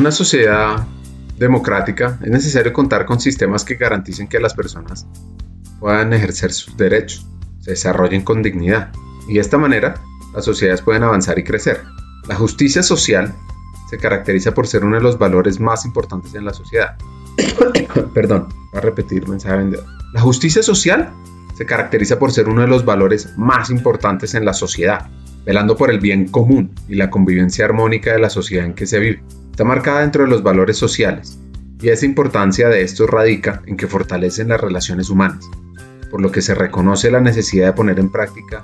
una sociedad democrática es necesario contar con sistemas que garanticen que las personas puedan ejercer sus derechos, se desarrollen con dignidad y de esta manera las sociedades pueden avanzar y crecer. La justicia social se caracteriza por ser uno de los valores más importantes en la sociedad. Perdón, voy a repetir mensaje vendedor. La justicia social se caracteriza por ser uno de los valores más importantes en la sociedad, velando por el bien común y la convivencia armónica de la sociedad en que se vive. Está marcada dentro de los valores sociales, y esa importancia de estos radica en que fortalecen las relaciones humanas, por lo que se reconoce la necesidad de poner en práctica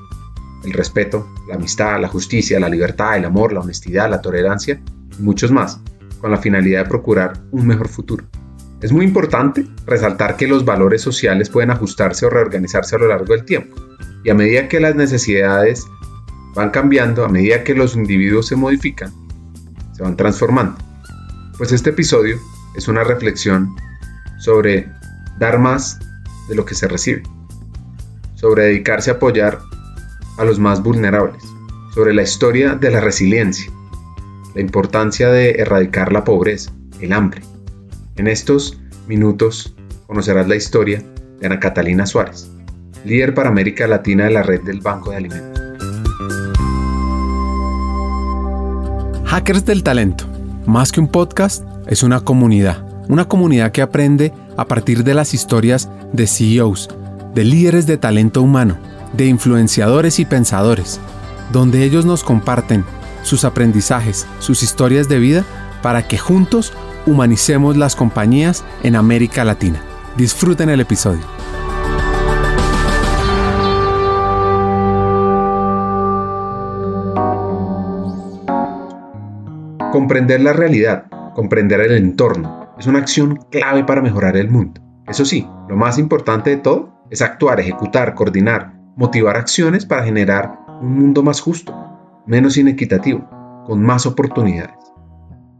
el respeto, la amistad, la justicia, la libertad, el amor, la honestidad, la tolerancia y muchos más, con la finalidad de procurar un mejor futuro. Es muy importante resaltar que los valores sociales pueden ajustarse o reorganizarse a lo largo del tiempo, y a medida que las necesidades van cambiando, a medida que los individuos se modifican, se van transformando. Pues este episodio es una reflexión sobre dar más de lo que se recibe, sobre dedicarse a apoyar a los más vulnerables, sobre la historia de la resiliencia, la importancia de erradicar la pobreza, el hambre. En estos minutos conocerás la historia de Ana Catalina Suárez, líder para América Latina de la red del Banco de Alimentos. Hackers del Talento, más que un podcast, es una comunidad, una comunidad que aprende a partir de las historias de CEOs, de líderes de talento humano, de influenciadores y pensadores, donde ellos nos comparten sus aprendizajes, sus historias de vida, para que juntos humanicemos las compañías en América Latina. Disfruten el episodio. Comprender la realidad, comprender el entorno, es una acción clave para mejorar el mundo. Eso sí, lo más importante de todo es actuar, ejecutar, coordinar, motivar acciones para generar un mundo más justo, menos inequitativo, con más oportunidades.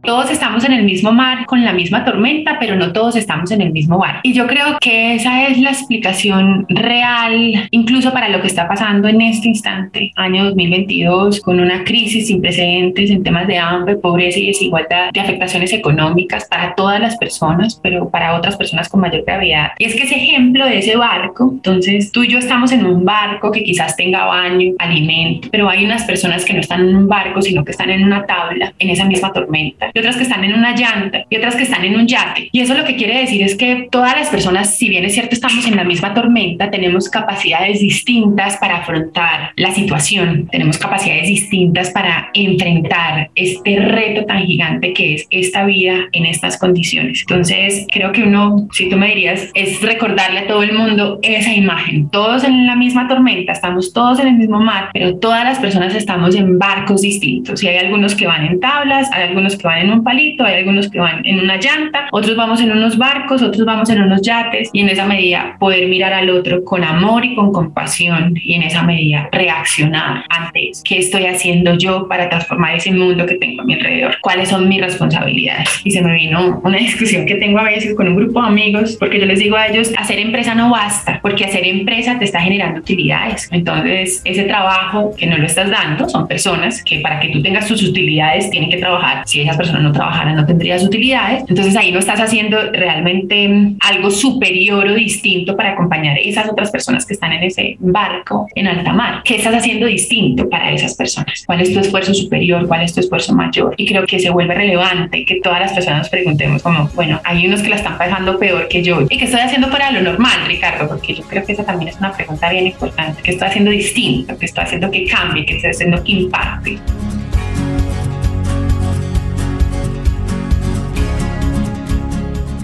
Todos estamos en el mismo mar con la misma tormenta, pero no todos estamos en el mismo bar. Y yo creo que esa es la explicación real, incluso para lo que está pasando en este instante, año 2022, con una crisis sin precedentes en temas de hambre, pobreza y desigualdad, de afectaciones económicas para todas las personas, pero para otras personas con mayor gravedad. Y es que ese ejemplo de ese barco, entonces tú y yo estamos en un barco que quizás tenga baño, alimento, pero hay unas personas que no están en un barco, sino que están en una tabla, en esa misma tormenta y otras que están en una llanta y otras que están en un yate. Y eso lo que quiere decir es que todas las personas, si bien es cierto estamos en la misma tormenta, tenemos capacidades distintas para afrontar la situación, tenemos capacidades distintas para enfrentar este reto tan gigante que es esta vida en estas condiciones. Entonces, creo que uno, si tú me dirías, es recordarle a todo el mundo esa imagen. Todos en la misma tormenta, estamos todos en el mismo mar, pero todas las personas estamos en barcos distintos. Y hay algunos que van en tablas, hay algunos que van en un palito, hay algunos que van en una llanta, otros vamos en unos barcos, otros vamos en unos yates y en esa medida poder mirar al otro con amor y con compasión y en esa medida reaccionar ante eso. ¿Qué estoy haciendo yo para transformar ese mundo que tengo a mi alrededor? ¿Cuáles son mis responsabilidades? Y se me vino una discusión que tengo a veces con un grupo de amigos porque yo les digo a ellos, hacer empresa no basta, porque hacer empresa te está generando utilidades. Entonces, ese trabajo que no lo estás dando son personas que para que tú tengas tus utilidades tienen que trabajar. Si esas personas no trabajaran no tendrías utilidades. Entonces ahí no estás haciendo realmente mm, algo superior o distinto para acompañar a esas otras personas que están en ese barco en alta mar. ¿Qué estás haciendo distinto para esas personas? ¿Cuál es tu esfuerzo superior? ¿Cuál es tu esfuerzo mayor? Y creo que se vuelve relevante que todas las personas preguntemos como, bueno, hay unos que la están pasando peor que yo. ¿Y qué estoy haciendo para lo normal, Ricardo? Porque yo creo que esa también es una pregunta bien importante. ¿Qué estoy haciendo distinto? ¿Qué estoy haciendo que cambie? ¿Qué estoy haciendo que impacte?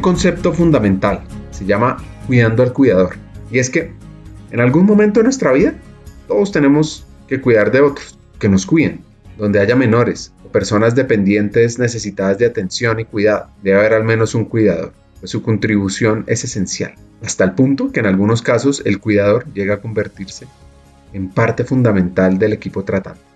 Concepto fundamental, se llama cuidando al cuidador. Y es que en algún momento de nuestra vida todos tenemos que cuidar de otros, que nos cuiden. Donde haya menores o personas dependientes necesitadas de atención y cuidado, debe haber al menos un cuidador, pues su contribución es esencial, hasta el punto que en algunos casos el cuidador llega a convertirse en parte fundamental del equipo tratante.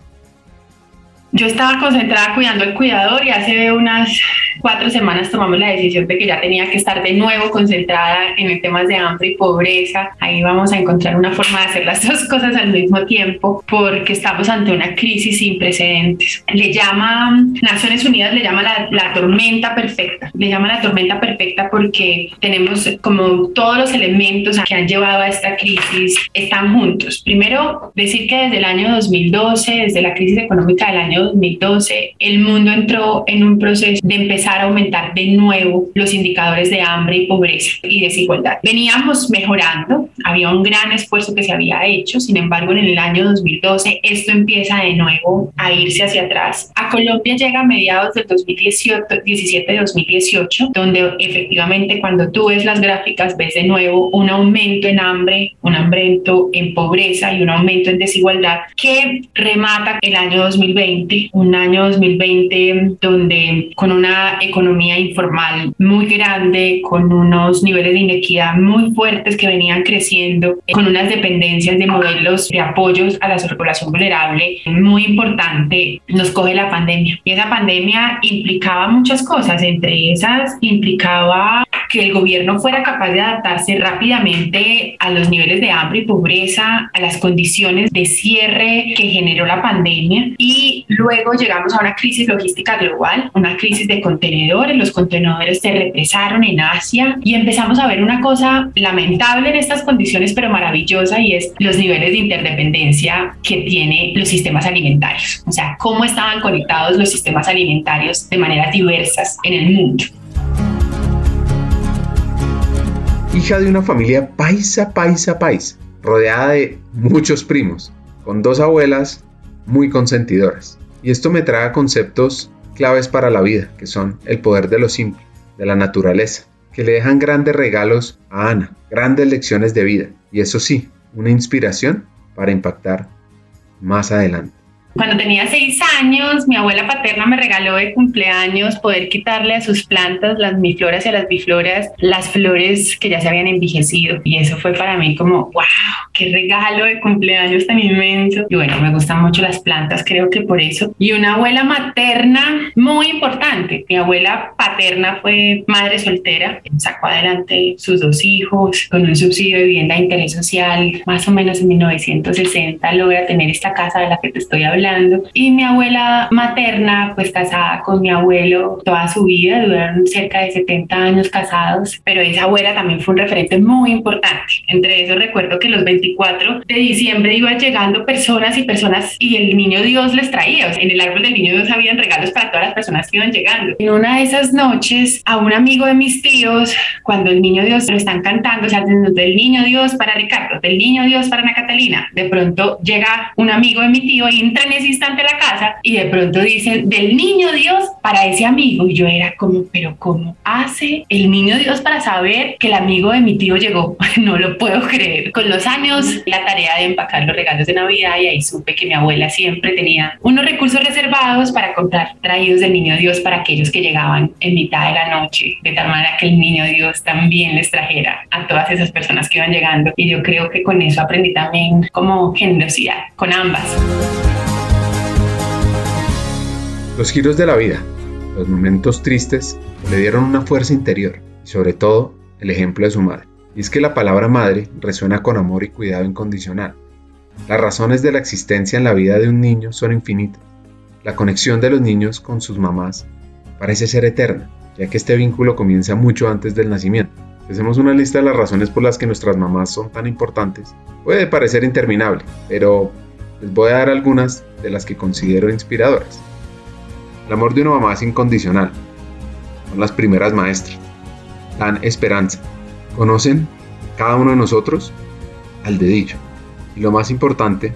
Yo estaba concentrada cuidando al cuidador y hace unas cuatro semanas tomamos la decisión de que ya tenía que estar de nuevo concentrada en el temas de hambre y pobreza. Ahí vamos a encontrar una forma de hacer las dos cosas al mismo tiempo porque estamos ante una crisis sin precedentes. Le llama, Naciones Unidas le llama la, la tormenta perfecta. Le llama la tormenta perfecta porque tenemos como todos los elementos que han llevado a esta crisis están juntos. Primero, decir que desde el año 2012, desde la crisis económica del año 2012, el mundo entró en un proceso de empezar a aumentar de nuevo los indicadores de hambre y pobreza y desigualdad. Veníamos mejorando, había un gran esfuerzo que se había hecho, sin embargo en el año 2012 esto empieza de nuevo a irse hacia atrás. A Colombia llega a mediados del 2017-2018, donde efectivamente cuando tú ves las gráficas ves de nuevo un aumento en hambre, un aumento en pobreza y un aumento en desigualdad que remata el año 2020, un año 2020 donde con una economía informal muy grande, con unos niveles de inequidad muy fuertes que venían creciendo, con unas dependencias de modelos de apoyos a la población vulnerable muy importante, nos coge la pandemia. Y esa pandemia implicaba muchas cosas, entre esas implicaba que el gobierno fuera capaz de adaptarse rápidamente a los niveles de hambre y pobreza, a las condiciones de cierre que generó la pandemia. Y luego llegamos a una crisis logística global, una crisis de contenedores, los contenedores se represaron en Asia y empezamos a ver una cosa lamentable en estas condiciones pero maravillosa y es los niveles de interdependencia que tiene los sistemas alimentarios, o sea, cómo estaban conectados los sistemas alimentarios de maneras diversas en el mundo hija de una familia paisa, paisa, paisa, rodeada de muchos primos, con dos abuelas muy consentidoras. Y esto me trae conceptos claves para la vida, que son el poder de lo simple, de la naturaleza, que le dejan grandes regalos a Ana, grandes lecciones de vida, y eso sí, una inspiración para impactar más adelante. Cuando tenía seis años, mi abuela paterna me regaló de cumpleaños poder quitarle a sus plantas, las mifloras y a las bifloras, las flores que ya se habían envejecido. Y eso fue para mí como, wow, qué regalo de cumpleaños tan inmenso. Y bueno, me gustan mucho las plantas, creo que por eso. Y una abuela materna muy importante. Mi abuela paterna fue madre soltera, sacó adelante sus dos hijos con un subsidio de vivienda de interés social, más o menos en 1960 logra tener esta casa de la que te estoy hablando y mi abuela materna, pues casada con mi abuelo toda su vida, duraron cerca de 70 años casados, pero esa abuela también fue un referente muy importante. Entre eso recuerdo que los 24 de diciembre iban llegando personas y personas y el niño Dios les traía. en el árbol del niño Dios habían regalos para todas las personas que iban llegando. En una de esas noches, a un amigo de mis tíos, cuando el niño Dios lo están cantando, o sea, del niño Dios para Ricardo, del niño Dios para Ana Catalina, de pronto llega un amigo de mi tío y entra en ese instante la casa y de pronto dicen del niño Dios para ese amigo. Y yo era como, pero ¿cómo hace el niño Dios para saber que el amigo de mi tío llegó? no lo puedo creer. Con los años, la tarea de empacar los regalos de Navidad y ahí supe que mi abuela siempre tenía unos recursos reservados para comprar traídos del niño Dios para aquellos que llegaban en mitad de la noche, de tal manera que el niño Dios también les trajera a todas esas personas que iban llegando. Y yo creo que con eso aprendí también como generosidad, con ambas. Los giros de la vida, los momentos tristes, le dieron una fuerza interior y sobre todo el ejemplo de su madre. Y es que la palabra madre resuena con amor y cuidado incondicional. Las razones de la existencia en la vida de un niño son infinitas. La conexión de los niños con sus mamás parece ser eterna, ya que este vínculo comienza mucho antes del nacimiento. Si hacemos una lista de las razones por las que nuestras mamás son tan importantes, puede parecer interminable, pero les voy a dar algunas de las que considero inspiradoras. El amor de una mamá es incondicional. Son las primeras maestras. Dan esperanza. Conocen cada uno de nosotros al dedillo. Y lo más importante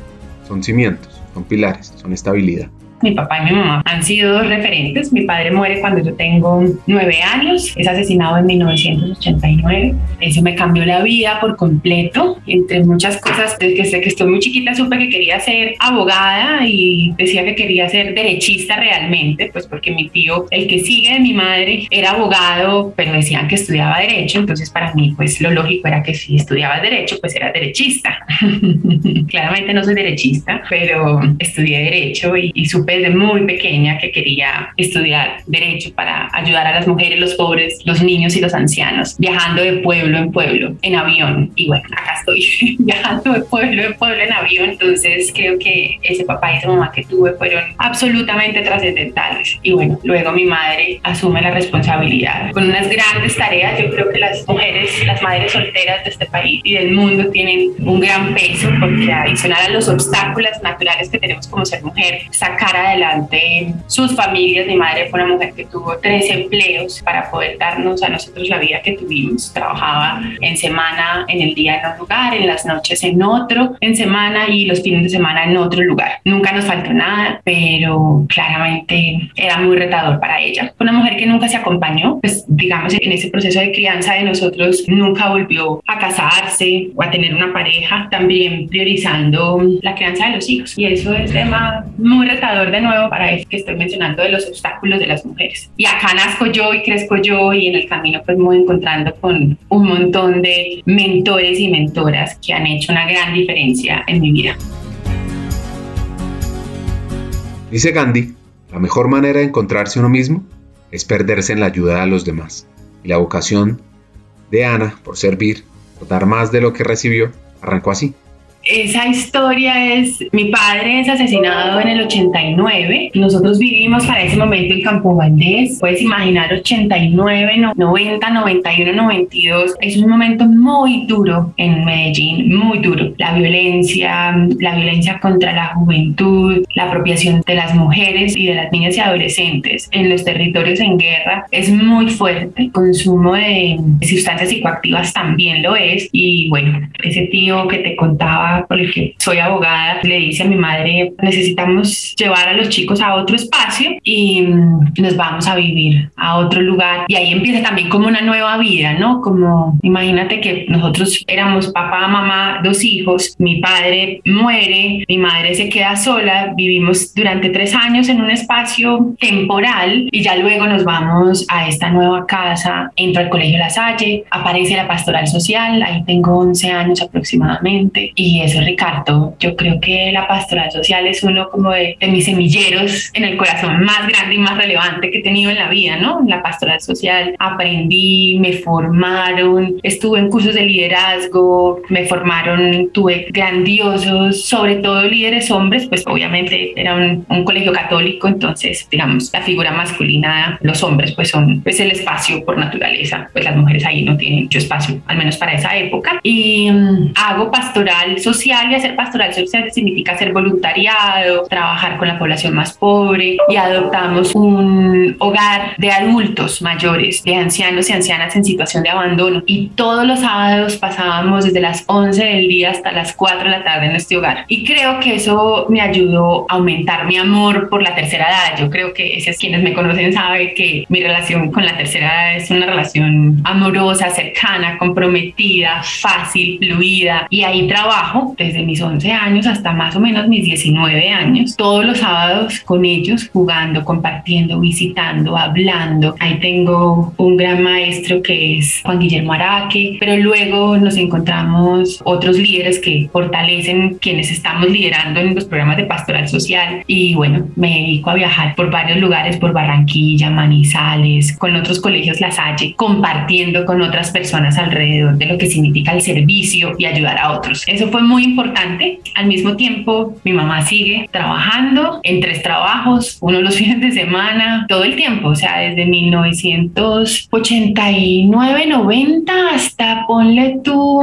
son cimientos, son pilares, son estabilidad mi papá y mi mamá han sido dos referentes. Mi padre muere cuando yo tengo nueve años, es asesinado en 1989. Eso me cambió la vida por completo. Entre muchas cosas, desde que estoy muy chiquita supe que quería ser abogada y decía que quería ser derechista realmente, pues porque mi tío, el que sigue de mi madre, era abogado, pero decían que estudiaba derecho. Entonces para mí, pues lo lógico era que si estudiaba derecho, pues era derechista. Claramente no soy derechista, pero estudié derecho y, y supe desde muy pequeña que quería estudiar derecho para ayudar a las mujeres, los pobres, los niños y los ancianos, viajando de pueblo en pueblo en avión. Y bueno, acá estoy viajando de pueblo en pueblo en avión. Entonces creo que ese papá y esa mamá que tuve fueron absolutamente trascendentales. Y bueno, luego mi madre asume la responsabilidad con unas grandes tareas. Yo creo que las mujeres, las madres solteras de este país y del mundo tienen un gran peso porque adicional a los obstáculos naturales que tenemos como ser mujer, sacar adelante sus familias. Mi madre fue una mujer que tuvo tres empleos para poder darnos a nosotros la vida que tuvimos. Trabajaba en semana, en el día en un lugar, en las noches en otro, en semana y los fines de semana en otro lugar. Nunca nos faltó nada, pero claramente era muy retador para ella. Una mujer que nunca se acompañó, pues digamos en ese proceso de crianza de nosotros, nunca volvió a casarse o a tener una pareja, también priorizando la crianza de los hijos. Y eso es tema muy retador de nuevo para eso que estoy mencionando de los obstáculos de las mujeres. Y acá nazco yo y crezco yo y en el camino pues me voy encontrando con un montón de mentores y mentoras que han hecho una gran diferencia en mi vida. Dice Gandhi, la mejor manera de encontrarse uno mismo es perderse en la ayuda a los demás. Y la vocación de Ana por servir, por dar más de lo que recibió, arrancó así. Esa historia es, mi padre es asesinado en el 89, nosotros vivimos para ese momento en Campo Valdés, puedes imaginar 89, 90, 91, 92, es un momento muy duro en Medellín, muy duro. La violencia, la violencia contra la juventud, la apropiación de las mujeres y de las niñas y adolescentes en los territorios en guerra es muy fuerte, el consumo de sustancias psicoactivas también lo es. Y bueno, ese tío que te contaba por el que soy abogada, le dice a mi madre, necesitamos llevar a los chicos a otro espacio y mm, nos vamos a vivir a otro lugar. Y ahí empieza también como una nueva vida, ¿no? Como imagínate que nosotros éramos papá, mamá, dos hijos, mi padre muere, mi madre se queda sola, vivimos durante tres años en un espacio temporal y ya luego nos vamos a esta nueva casa, entro al colegio La Salle, aparece la pastoral social, ahí tengo 11 años aproximadamente y eso, Ricardo, yo creo que la pastoral social es uno como de, mis semilleros en el corazón más grande y más relevante que he tenido en la vida, ¿no? La pastoral social aprendí, me formaron, estuve en cursos de liderazgo, me formaron, tuve grandiosos, sobre todo líderes hombres, pues obviamente era un, un colegio católico, entonces, digamos, la figura masculina, los hombres, pues son pues el espacio por naturaleza, pues las mujeres ahí no tienen mucho espacio, al menos para esa época. Y mm, hago pastoral social social y hacer pastoral social significa hacer voluntariado, trabajar con la población más pobre. Y adoptamos un hogar de adultos mayores, de ancianos y ancianas en situación de abandono. Y todos los sábados pasábamos desde las 11 del día hasta las 4 de la tarde en este hogar. Y creo que eso me ayudó a aumentar mi amor por la tercera edad. Yo creo que esos quienes me conocen saben que mi relación con la tercera edad es una relación amorosa, cercana, comprometida, fácil, fluida. Y ahí trabajo desde mis 11 años hasta más o menos mis 19 años, todos los sábados con ellos, jugando, compartiendo, visitando, hablando. Ahí tengo un gran maestro que es Juan Guillermo Araque, pero luego nos encontramos otros líderes que fortalecen quienes estamos liderando en los programas de pastoral social. Y bueno, me dedico a viajar por varios lugares, por Barranquilla, Manizales, con otros colegios La Salle, compartiendo con otras personas alrededor de lo que significa el servicio y ayudar a otros. Eso fue muy importante. Al mismo tiempo, mi mamá sigue trabajando en tres trabajos, uno los fines de semana, todo el tiempo, o sea, desde 1989, 90 hasta ponle tú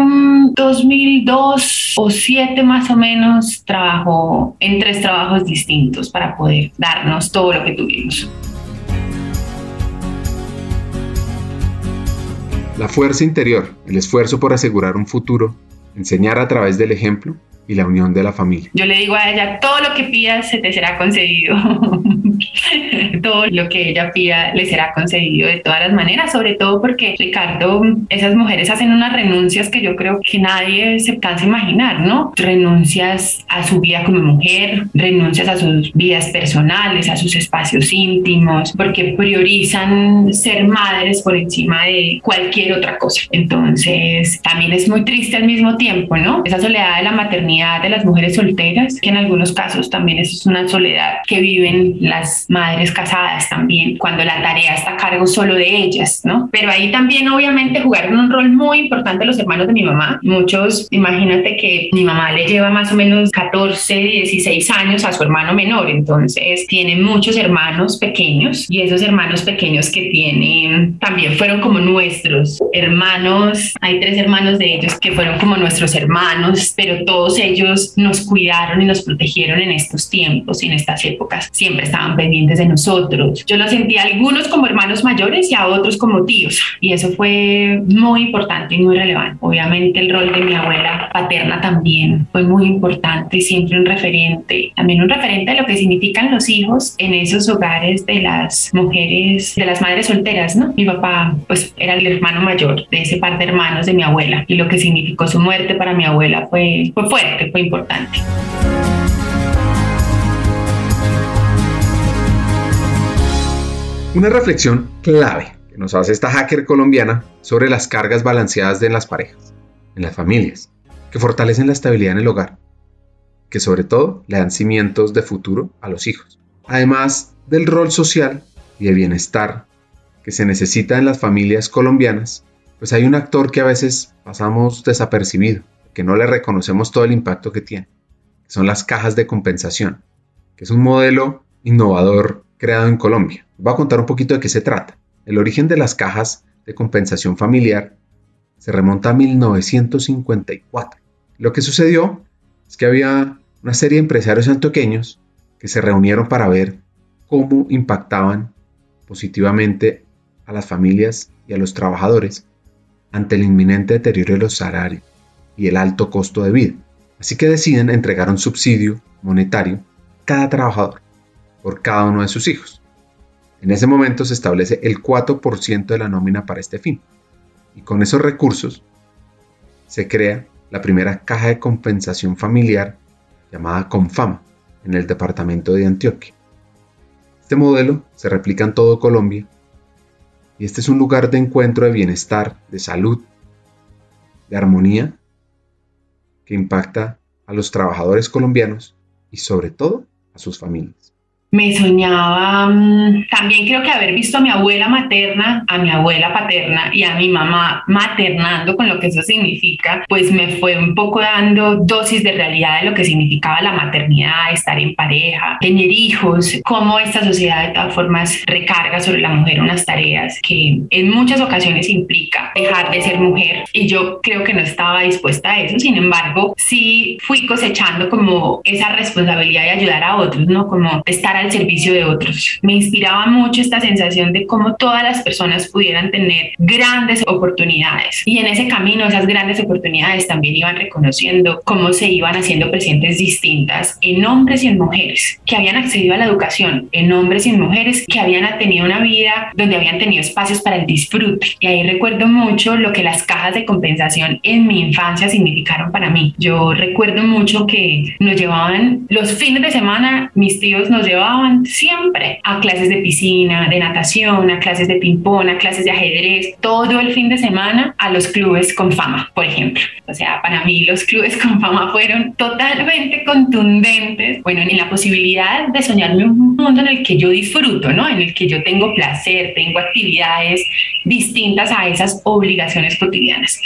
2002 o 7 más o menos, trabajó en tres trabajos distintos para poder darnos todo lo que tuvimos. La fuerza interior, el esfuerzo por asegurar un futuro enseñar a través del ejemplo y la unión de la familia. Yo le digo a ella, todo lo que pidas se te será concedido. todo lo que ella pida le será concedido de todas las maneras, sobre todo porque, Ricardo, esas mujeres hacen unas renuncias que yo creo que nadie se cansa de imaginar, ¿no? Renuncias a su vida como mujer, renuncias a sus vidas personales, a sus espacios íntimos, porque priorizan ser madres por encima de cualquier otra cosa. Entonces, también es muy triste al mismo tiempo, ¿no? Esa soledad de la maternidad maternidad de las mujeres solteras, que en algunos casos también es una soledad que viven las madres casadas también, cuando la tarea está a cargo solo de ellas, ¿no? Pero ahí también obviamente jugaron un rol muy importante los hermanos de mi mamá. Muchos, imagínate que mi mamá le lleva más o menos 14, 16 años a su hermano menor, entonces tiene muchos hermanos pequeños y esos hermanos pequeños que tienen también fueron como nuestros hermanos. Hay tres hermanos de ellos que fueron como nuestros hermanos, pero todos ellos nos cuidaron y nos protegieron en estos tiempos y en estas épocas. Siempre estaban pendientes de nosotros. Yo los sentí a algunos como hermanos mayores y a otros como tíos. Y eso fue muy importante y muy relevante. Obviamente el rol de mi abuela paterna también fue muy importante, siempre un referente, también un referente de lo que significan los hijos en esos hogares de las mujeres, de las madres solteras, ¿no? Mi papá pues era el hermano mayor de ese par de hermanos de mi abuela y lo que significó su muerte para mi abuela fue, fue fuerte, fue importante. Una reflexión clave que nos hace esta hacker colombiana sobre las cargas balanceadas de las parejas, en las familias, que fortalecen la estabilidad en el hogar, que sobre todo le dan cimientos de futuro a los hijos, además del rol social y de bienestar que se necesita en las familias colombianas, pues hay un actor que a veces pasamos desapercibido, que no le reconocemos todo el impacto que tiene, son las cajas de compensación, que es un modelo innovador creado en Colombia. Voy a contar un poquito de qué se trata. El origen de las cajas de compensación familiar se remonta a 1954. Lo que sucedió es que había una serie de empresarios antioqueños que se reunieron para ver cómo impactaban positivamente a las familias y a los trabajadores ante el inminente deterioro de los salarios y el alto costo de vida. Así que deciden entregar un subsidio monetario cada trabajador por cada uno de sus hijos. En ese momento se establece el 4% de la nómina para este fin. Y con esos recursos se crea la primera caja de compensación familiar llamada Confama en el departamento de Antioquia. Este modelo se replica en todo Colombia y este es un lugar de encuentro de bienestar, de salud, de armonía que impacta a los trabajadores colombianos y sobre todo a sus familias me soñaba, mm, también creo que haber visto a mi abuela materna, a mi abuela paterna y a mi mamá maternando con lo que eso significa, pues me fue un poco dando dosis de realidad de lo que significaba la maternidad, estar en pareja, tener hijos, cómo esta sociedad de todas formas recarga sobre la mujer unas tareas que en muchas ocasiones implica dejar de ser mujer. Y yo creo que no estaba dispuesta a eso, sin embargo, sí fui cosechando como esa responsabilidad de ayudar a otros, ¿no? Como estar al servicio de otros. Me inspiraba mucho esta sensación de cómo todas las personas pudieran tener grandes oportunidades y en ese camino esas grandes oportunidades también iban reconociendo cómo se iban haciendo presentes distintas en hombres y en mujeres que habían accedido a la educación, en hombres y en mujeres que habían tenido una vida donde habían tenido espacios para el disfrute. Y ahí recuerdo mucho lo que las cajas de compensación en mi infancia significaron para mí. Yo recuerdo mucho que nos llevaban los fines de semana, mis tíos nos llevaban siempre a clases de piscina, de natación, a clases de ping-pong, a clases de ajedrez, todo el fin de semana a los clubes con fama, por ejemplo. O sea, para mí los clubes con fama fueron totalmente contundentes, bueno, en la posibilidad de soñarme un mundo en el que yo disfruto, ¿no? En el que yo tengo placer, tengo actividades distintas a esas obligaciones cotidianas.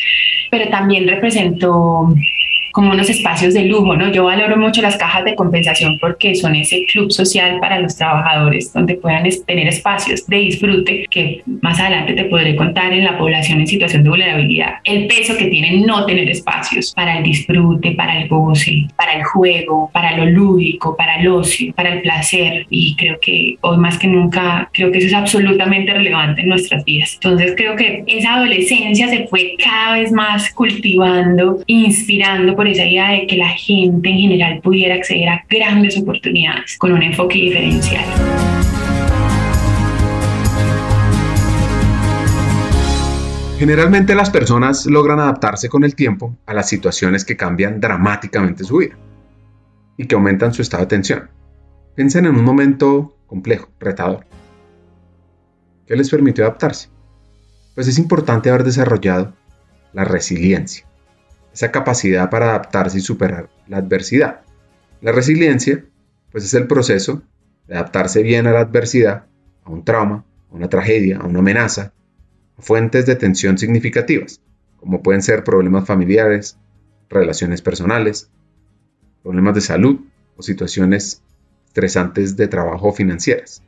Pero también representó como unos espacios de lujo, ¿no? Yo valoro mucho las cajas de compensación porque son ese club social para los trabajadores donde puedan tener espacios de disfrute que más adelante te podré contar en la población en situación de vulnerabilidad, el peso que tiene no tener espacios para el disfrute, para el goce, para el juego, para lo lúdico, para el ocio, para el placer y creo que hoy más que nunca creo que eso es absolutamente relevante en nuestras vidas. Entonces creo que esa adolescencia se fue cada vez más cultivando, inspirando por esa idea de que la gente en general pudiera acceder a grandes oportunidades con un enfoque diferencial. Generalmente las personas logran adaptarse con el tiempo a las situaciones que cambian dramáticamente su vida y que aumentan su estado de tensión. Piensen en un momento complejo, retador. ¿Qué les permitió adaptarse? Pues es importante haber desarrollado la resiliencia esa capacidad para adaptarse y superar la adversidad. La resiliencia, pues es el proceso de adaptarse bien a la adversidad, a un trauma, a una tragedia, a una amenaza, a fuentes de tensión significativas, como pueden ser problemas familiares, relaciones personales, problemas de salud o situaciones estresantes de trabajo o financieras.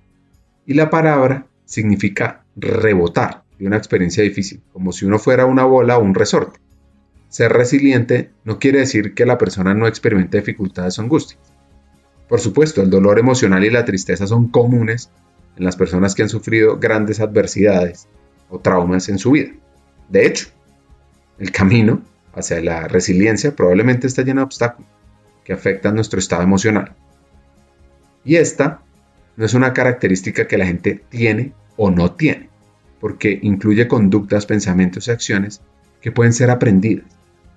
Y la palabra significa rebotar de una experiencia difícil, como si uno fuera una bola o un resorte. Ser resiliente no quiere decir que la persona no experimente dificultades o angustias. Por supuesto, el dolor emocional y la tristeza son comunes en las personas que han sufrido grandes adversidades o traumas en su vida. De hecho, el camino hacia la resiliencia probablemente está lleno de obstáculos que afectan nuestro estado emocional. Y esta no es una característica que la gente tiene o no tiene, porque incluye conductas, pensamientos y acciones que pueden ser aprendidas,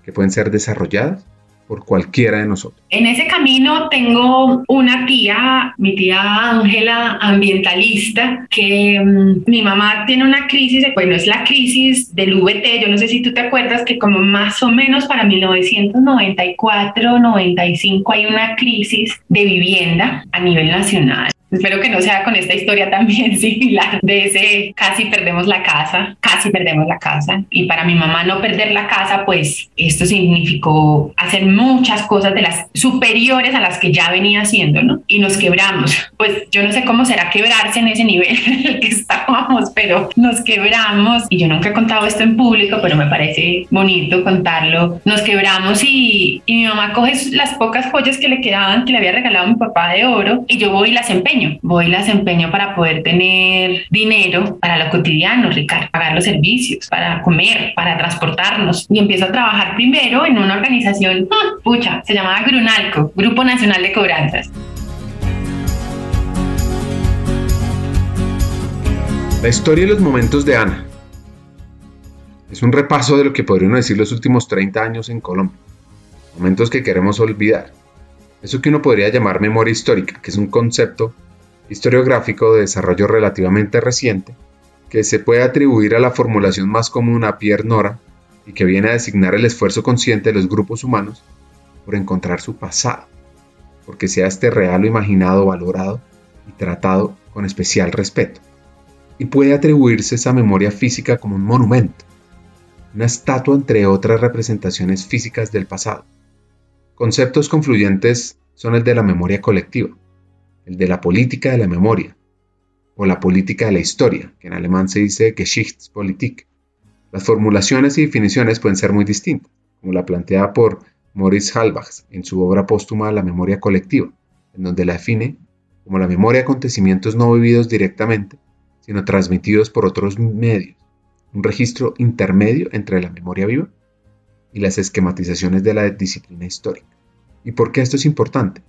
que pueden ser desarrolladas por cualquiera de nosotros. En ese camino tengo una tía, mi tía Ángela, ambientalista, que mm, mi mamá tiene una crisis, bueno, es la crisis del VT, yo no sé si tú te acuerdas que como más o menos para 1994, 95 hay una crisis de vivienda a nivel nacional. Espero que no sea con esta historia también similar de ese casi perdemos la casa, casi perdemos la casa. Y para mi mamá no perder la casa, pues esto significó hacer muchas cosas de las superiores a las que ya venía haciendo, ¿no? Y nos quebramos. Pues yo no sé cómo será quebrarse en ese nivel en el que estábamos, pero nos quebramos. Y yo nunca he contado esto en público, pero me parece bonito contarlo. Nos quebramos y, y mi mamá coge las pocas joyas que le quedaban, que le había regalado mi papá de oro, y yo voy y las empeño Voy y las empeño para poder tener dinero para lo cotidiano, Ricardo, pagar los servicios, para comer, para transportarnos. Y empiezo a trabajar primero en una organización, ¡ah! pucha, se llamaba Grunalco, Grupo Nacional de Cobranzas. La historia y los momentos de Ana. Es un repaso de lo que podríamos decir los últimos 30 años en Colombia. Momentos que queremos olvidar. Eso que uno podría llamar memoria histórica, que es un concepto historiográfico de desarrollo relativamente reciente, que se puede atribuir a la formulación más común a Pierre Nora y que viene a designar el esfuerzo consciente de los grupos humanos por encontrar su pasado, porque sea este real o imaginado valorado y tratado con especial respeto. Y puede atribuirse esa memoria física como un monumento, una estatua entre otras representaciones físicas del pasado. Conceptos confluyentes son el de la memoria colectiva, el de la política de la memoria, o la política de la historia, que en alemán se dice Geschichtspolitik. Las formulaciones y definiciones pueden ser muy distintas, como la planteada por Maurice Halbach en su obra póstuma La memoria colectiva, en donde la define como la memoria de acontecimientos no vividos directamente, sino transmitidos por otros medios, un registro intermedio entre la memoria viva y las esquematizaciones de la disciplina histórica. ¿Y por qué esto es importante?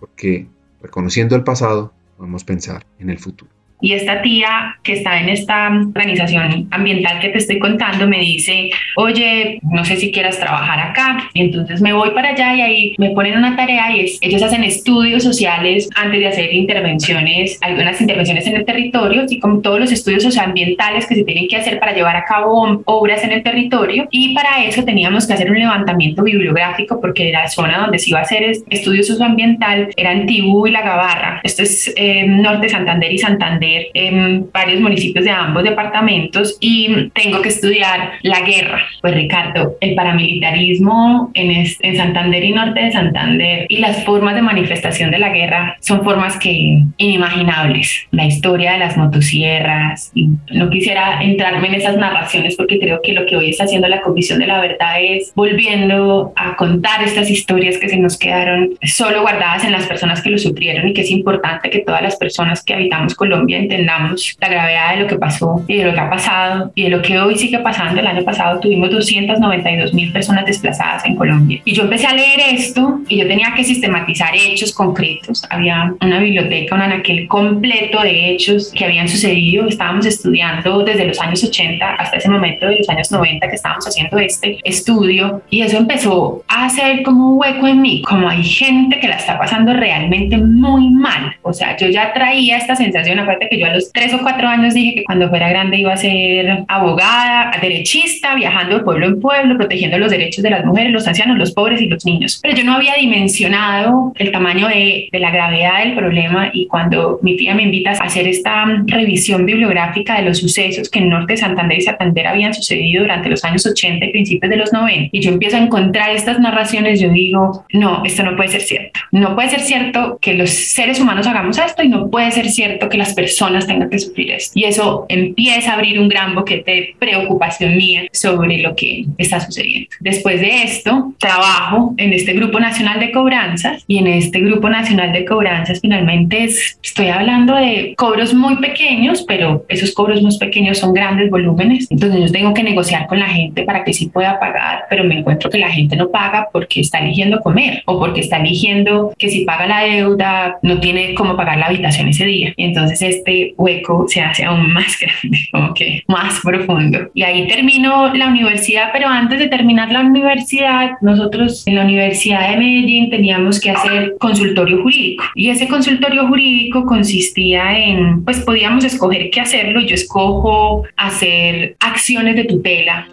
Porque Reconociendo el pasado, podemos pensar en el futuro. Y esta tía que está en esta organización ambiental que te estoy contando me dice, oye, no sé si quieras trabajar acá. Y entonces me voy para allá y ahí me ponen una tarea y es, ellos hacen estudios sociales antes de hacer intervenciones, algunas intervenciones en el territorio, así como todos los estudios socioambientales que se tienen que hacer para llevar a cabo obras en el territorio. Y para eso teníamos que hacer un levantamiento bibliográfico porque la zona donde se iba a hacer estudio socioambiental era Antiguo y La Gabarra. Esto es eh, norte Santander y Santander en varios municipios de ambos departamentos y tengo que estudiar la guerra. Pues Ricardo, el paramilitarismo en, en Santander y norte de Santander y las formas de manifestación de la guerra son formas que inimaginables. La historia de las motosierras, y no quisiera entrarme en esas narraciones porque creo que lo que hoy está haciendo la Comisión de la Verdad es volviendo a contar estas historias que se nos quedaron solo guardadas en las personas que lo sufrieron y que es importante que todas las personas que habitamos Colombia entendamos la gravedad de lo que pasó y de lo que ha pasado y de lo que hoy sigue pasando. El año pasado tuvimos 292 mil personas desplazadas en Colombia. Y yo empecé a leer esto y yo tenía que sistematizar hechos concretos. Había una biblioteca, un anaquel completo de hechos que habían sucedido. Estábamos estudiando desde los años 80 hasta ese momento de los años 90 que estábamos haciendo este estudio y eso empezó a hacer como un hueco en mí, como hay gente que la está pasando realmente muy mal. O sea, yo ya traía esta sensación, aparte que yo a los tres o cuatro años dije que cuando fuera grande iba a ser abogada, derechista, viajando de pueblo en pueblo, protegiendo los derechos de las mujeres, los ancianos, los pobres y los niños. Pero yo no había dimensionado el tamaño de, de la gravedad del problema y cuando mi tía me invita a hacer esta revisión bibliográfica de los sucesos que en Norte, Santander y Santander habían sucedido durante los años 80 y principios de los 90, y yo empiezo a encontrar estas narraciones, yo digo, no, esto no puede ser cierto. No puede ser cierto que los seres humanos hagamos esto y no puede ser cierto que las personas tengan que sufrir esto. Y eso empieza a abrir un gran boquete de preocupación mía sobre lo que está sucediendo. Después de esto, trabajo en este Grupo Nacional de Cobranzas y en este Grupo Nacional de Cobranzas finalmente estoy hablando de cobros muy pequeños, pero esos cobros muy pequeños son grandes volúmenes. Entonces yo tengo que negociar con la gente para que sí pueda pagar, pero me encuentro que la gente no paga porque está eligiendo comer o porque está eligiendo que si paga la deuda no tiene cómo pagar la habitación ese día. Y entonces este hueco se hace aún más grande, como que más profundo. Y ahí termino la universidad, pero antes de terminar la universidad, nosotros en la Universidad de Medellín teníamos que hacer consultorio jurídico. Y ese consultorio jurídico consistía en, pues podíamos escoger qué hacerlo. Yo escojo hacer acciones de tutela.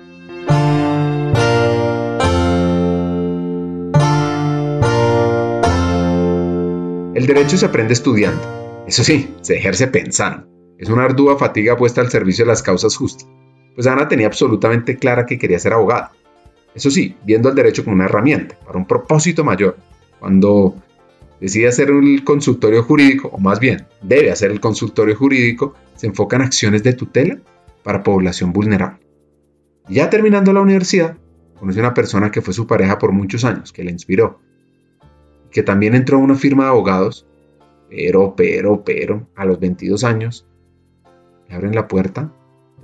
El derecho se aprende estudiando. Eso sí, se ejerce pensando. Es una ardua fatiga puesta al servicio de las causas justas. Pues Ana tenía absolutamente clara que quería ser abogada. Eso sí, viendo el derecho como una herramienta, para un propósito mayor. Cuando decide hacer el consultorio jurídico, o más bien, debe hacer el consultorio jurídico, se enfoca en acciones de tutela para población vulnerable. ya terminando la universidad, conoció a una persona que fue su pareja por muchos años, que le inspiró, que también entró a una firma de abogados, pero, pero, pero, a los 22 años, le abren la puerta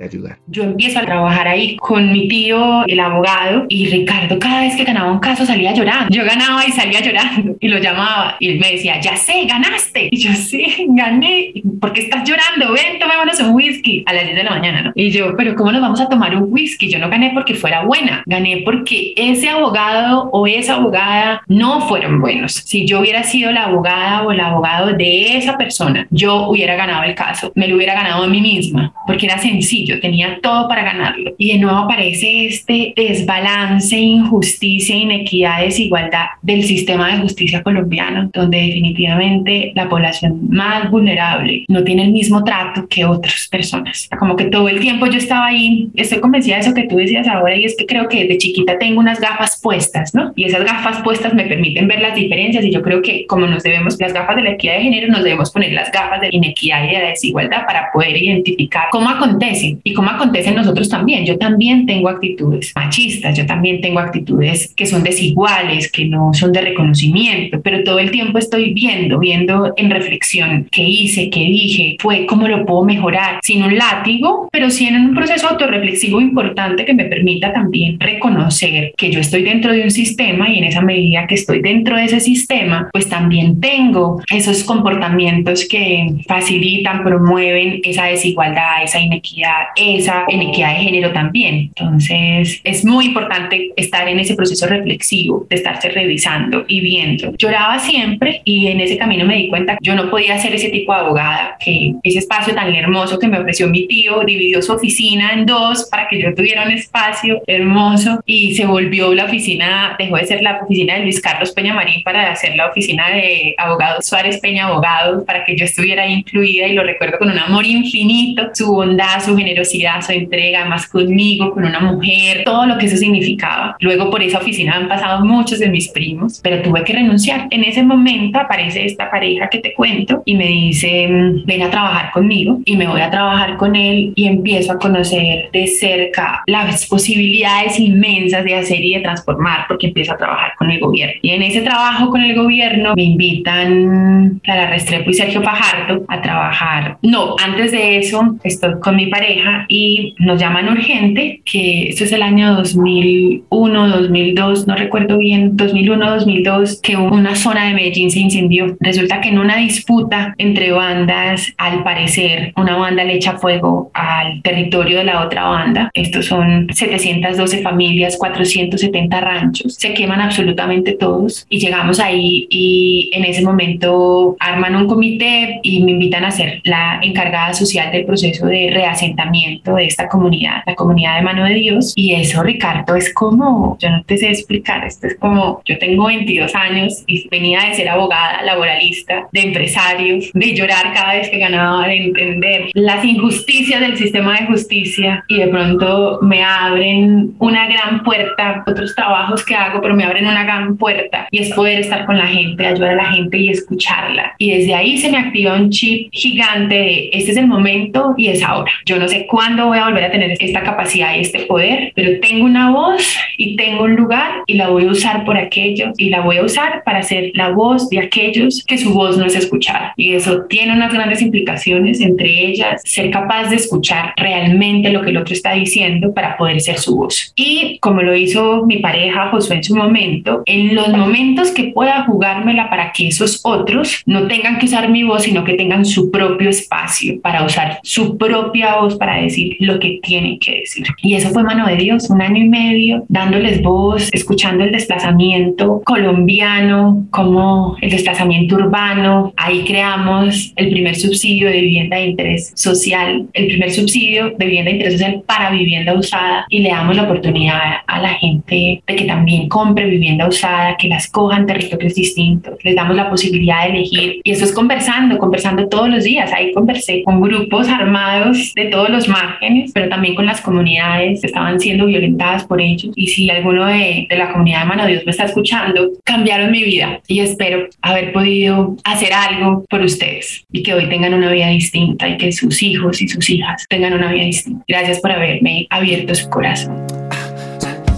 ayudar. Yo empiezo a trabajar ahí con mi tío, el abogado, y Ricardo cada vez que ganaba un caso salía llorando. Yo ganaba y salía llorando y lo llamaba y él me decía, ya sé, ganaste. Y yo sí, gané. ¿Por qué estás llorando? Ven, tomémonos un whisky a las 10 de la mañana, ¿no? Y yo, pero ¿cómo nos vamos a tomar un whisky? Yo no gané porque fuera buena, gané porque ese abogado o esa abogada no fueron buenos. Si yo hubiera sido la abogada o el abogado de esa persona, yo hubiera ganado el caso, me lo hubiera ganado a mí misma, porque era sencillo yo tenía todo para ganarlo. Y de nuevo aparece este desbalance, injusticia, inequidad, desigualdad del sistema de justicia colombiano, donde definitivamente la población más vulnerable no tiene el mismo trato que otras personas. Como que todo el tiempo yo estaba ahí, estoy convencida de eso que tú decías ahora, y es que creo que desde chiquita tengo unas gafas puestas, ¿no? Y esas gafas puestas me permiten ver las diferencias y yo creo que como nos debemos, las gafas de la equidad de género, nos debemos poner las gafas de inequidad y de la desigualdad para poder identificar cómo acontece y como acontece en nosotros también. Yo también tengo actitudes machistas, yo también tengo actitudes que son desiguales, que no son de reconocimiento, pero todo el tiempo estoy viendo, viendo en reflexión qué hice, qué dije, fue cómo lo puedo mejorar, sin un látigo, pero sí en un proceso autorreflexivo importante que me permita también reconocer que yo estoy dentro de un sistema y en esa medida que estoy dentro de ese sistema, pues también tengo esos comportamientos que facilitan, promueven esa desigualdad, esa inequidad, esa inequidad de género también. Entonces, es muy importante estar en ese proceso reflexivo, de estarse revisando y viendo. Lloraba siempre y en ese camino me di cuenta que yo no podía ser ese tipo de abogada, que ese espacio tan hermoso que me ofreció mi tío dividió su oficina en dos para que yo tuviera un espacio hermoso y se volvió la oficina, dejó de ser la oficina de Luis Carlos Peña Marín para hacer la oficina de abogado Suárez Peña Abogados, para que yo estuviera incluida y lo recuerdo con un amor infinito, su bondad, su generosidad generosidad, su entrega, más conmigo, con una mujer, todo lo que eso significaba. Luego por esa oficina han pasado muchos de mis primos, pero tuve que renunciar. En ese momento aparece esta pareja que te cuento y me dice, mm, ven a trabajar conmigo y me voy a trabajar con él y empiezo a conocer de cerca las posibilidades inmensas de hacer y de transformar porque empiezo a trabajar con el gobierno. Y en ese trabajo con el gobierno me invitan Clara Restrepo y Sergio Fajardo a trabajar. No, antes de eso estoy con mi pareja pareja y nos llaman urgente, que esto es el año 2001, 2002, no recuerdo bien, 2001, 2002, que una zona de Medellín se incendió. Resulta que en una disputa entre bandas, al parecer, una banda le echa fuego al territorio de la otra banda. Estos son 712 familias, 470 ranchos. Se queman absolutamente todos y llegamos ahí y en ese momento arman un comité y me invitan a ser la encargada social del proceso de reasentamiento de esta comunidad, la comunidad de Mano de Dios. Y eso, Ricardo, es como, yo no te sé explicar, esto es como, yo tengo 22 años y venía de ser abogada, laboralista, de empresarios, de llorar cada vez que ganaba, de entender las injusticias del sistema de justicia y de pronto me abren una gran puerta, otros trabajos que hago, pero me abren una gran puerta y es poder estar con la gente, ayudar a la gente y escucharla. Y desde ahí se me activa un chip gigante de este es el momento y es ahora. Yo no sé cuándo voy a volver a tener esta capacidad y este poder, pero tengo una voz y tengo un lugar y la voy a usar por aquello y la voy a usar para ser la voz de aquellos que su voz no es escuchada. Y eso tiene unas grandes implicaciones, entre ellas ser capaz de escuchar realmente lo que el otro está diciendo para poder ser su voz. Y como lo hizo mi pareja Josué en su momento, en los momentos que pueda jugármela para que esos otros no tengan que usar mi voz, sino que tengan su propio espacio para usar su propia voz para decir lo que tienen que decir. Y eso fue mano de Dios, un año y medio dándoles voz, escuchando el desplazamiento colombiano, como el desplazamiento urbano. Ahí creamos el primer subsidio de vivienda de interés social, el primer subsidio de vivienda de interés social para vivienda usada y le damos la oportunidad a la gente de que también compre vivienda usada, que las cojan territorios distintos, les damos la posibilidad de elegir y eso es conversando, conversando todos los días. Ahí conversé con grupos armados de todos los márgenes, pero también con las comunidades que estaban siendo violentadas por ellos. Y si alguno de, de la comunidad de Mano Dios me está escuchando, cambiaron mi vida y espero haber podido hacer algo por ustedes y que hoy tengan una vida distinta y que sus hijos y sus hijas tengan una vida distinta. Gracias por haberme abierto su corazón.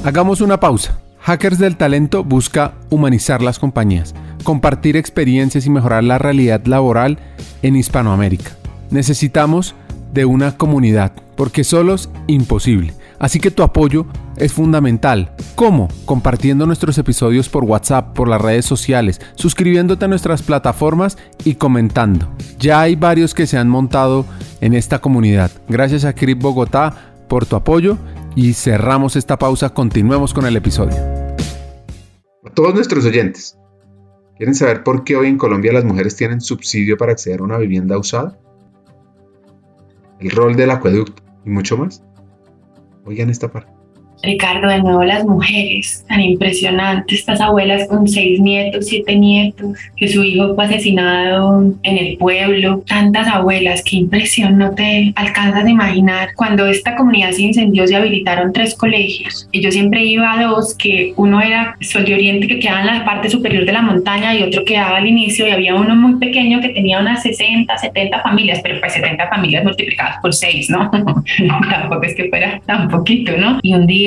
Hagamos una pausa. Hackers del Talento busca humanizar las compañías, compartir experiencias y mejorar la realidad laboral en Hispanoamérica. Necesitamos de una comunidad, porque solos imposible. Así que tu apoyo es fundamental. ¿Cómo? Compartiendo nuestros episodios por WhatsApp, por las redes sociales, suscribiéndote a nuestras plataformas y comentando. Ya hay varios que se han montado en esta comunidad. Gracias a Crip Bogotá por tu apoyo y cerramos esta pausa. Continuemos con el episodio. A todos nuestros oyentes, ¿quieren saber por qué hoy en Colombia las mujeres tienen subsidio para acceder a una vivienda usada? El rol del acueducto y mucho más. Oigan esta parte. Ricardo, de nuevo las mujeres, tan impresionantes, estas abuelas con seis nietos, siete nietos, que su hijo fue asesinado en el pueblo, tantas abuelas, qué impresión, no te alcanzas a imaginar. Cuando esta comunidad se incendió, se habilitaron tres colegios y yo siempre iba a dos, que uno era Sol de Oriente, que quedaba en la parte superior de la montaña y otro quedaba al inicio y había uno muy pequeño que tenía unas 60, 70 familias, pero pues 70 familias multiplicadas por seis, ¿no? Tampoco es que fuera tan poquito, ¿no? Y un día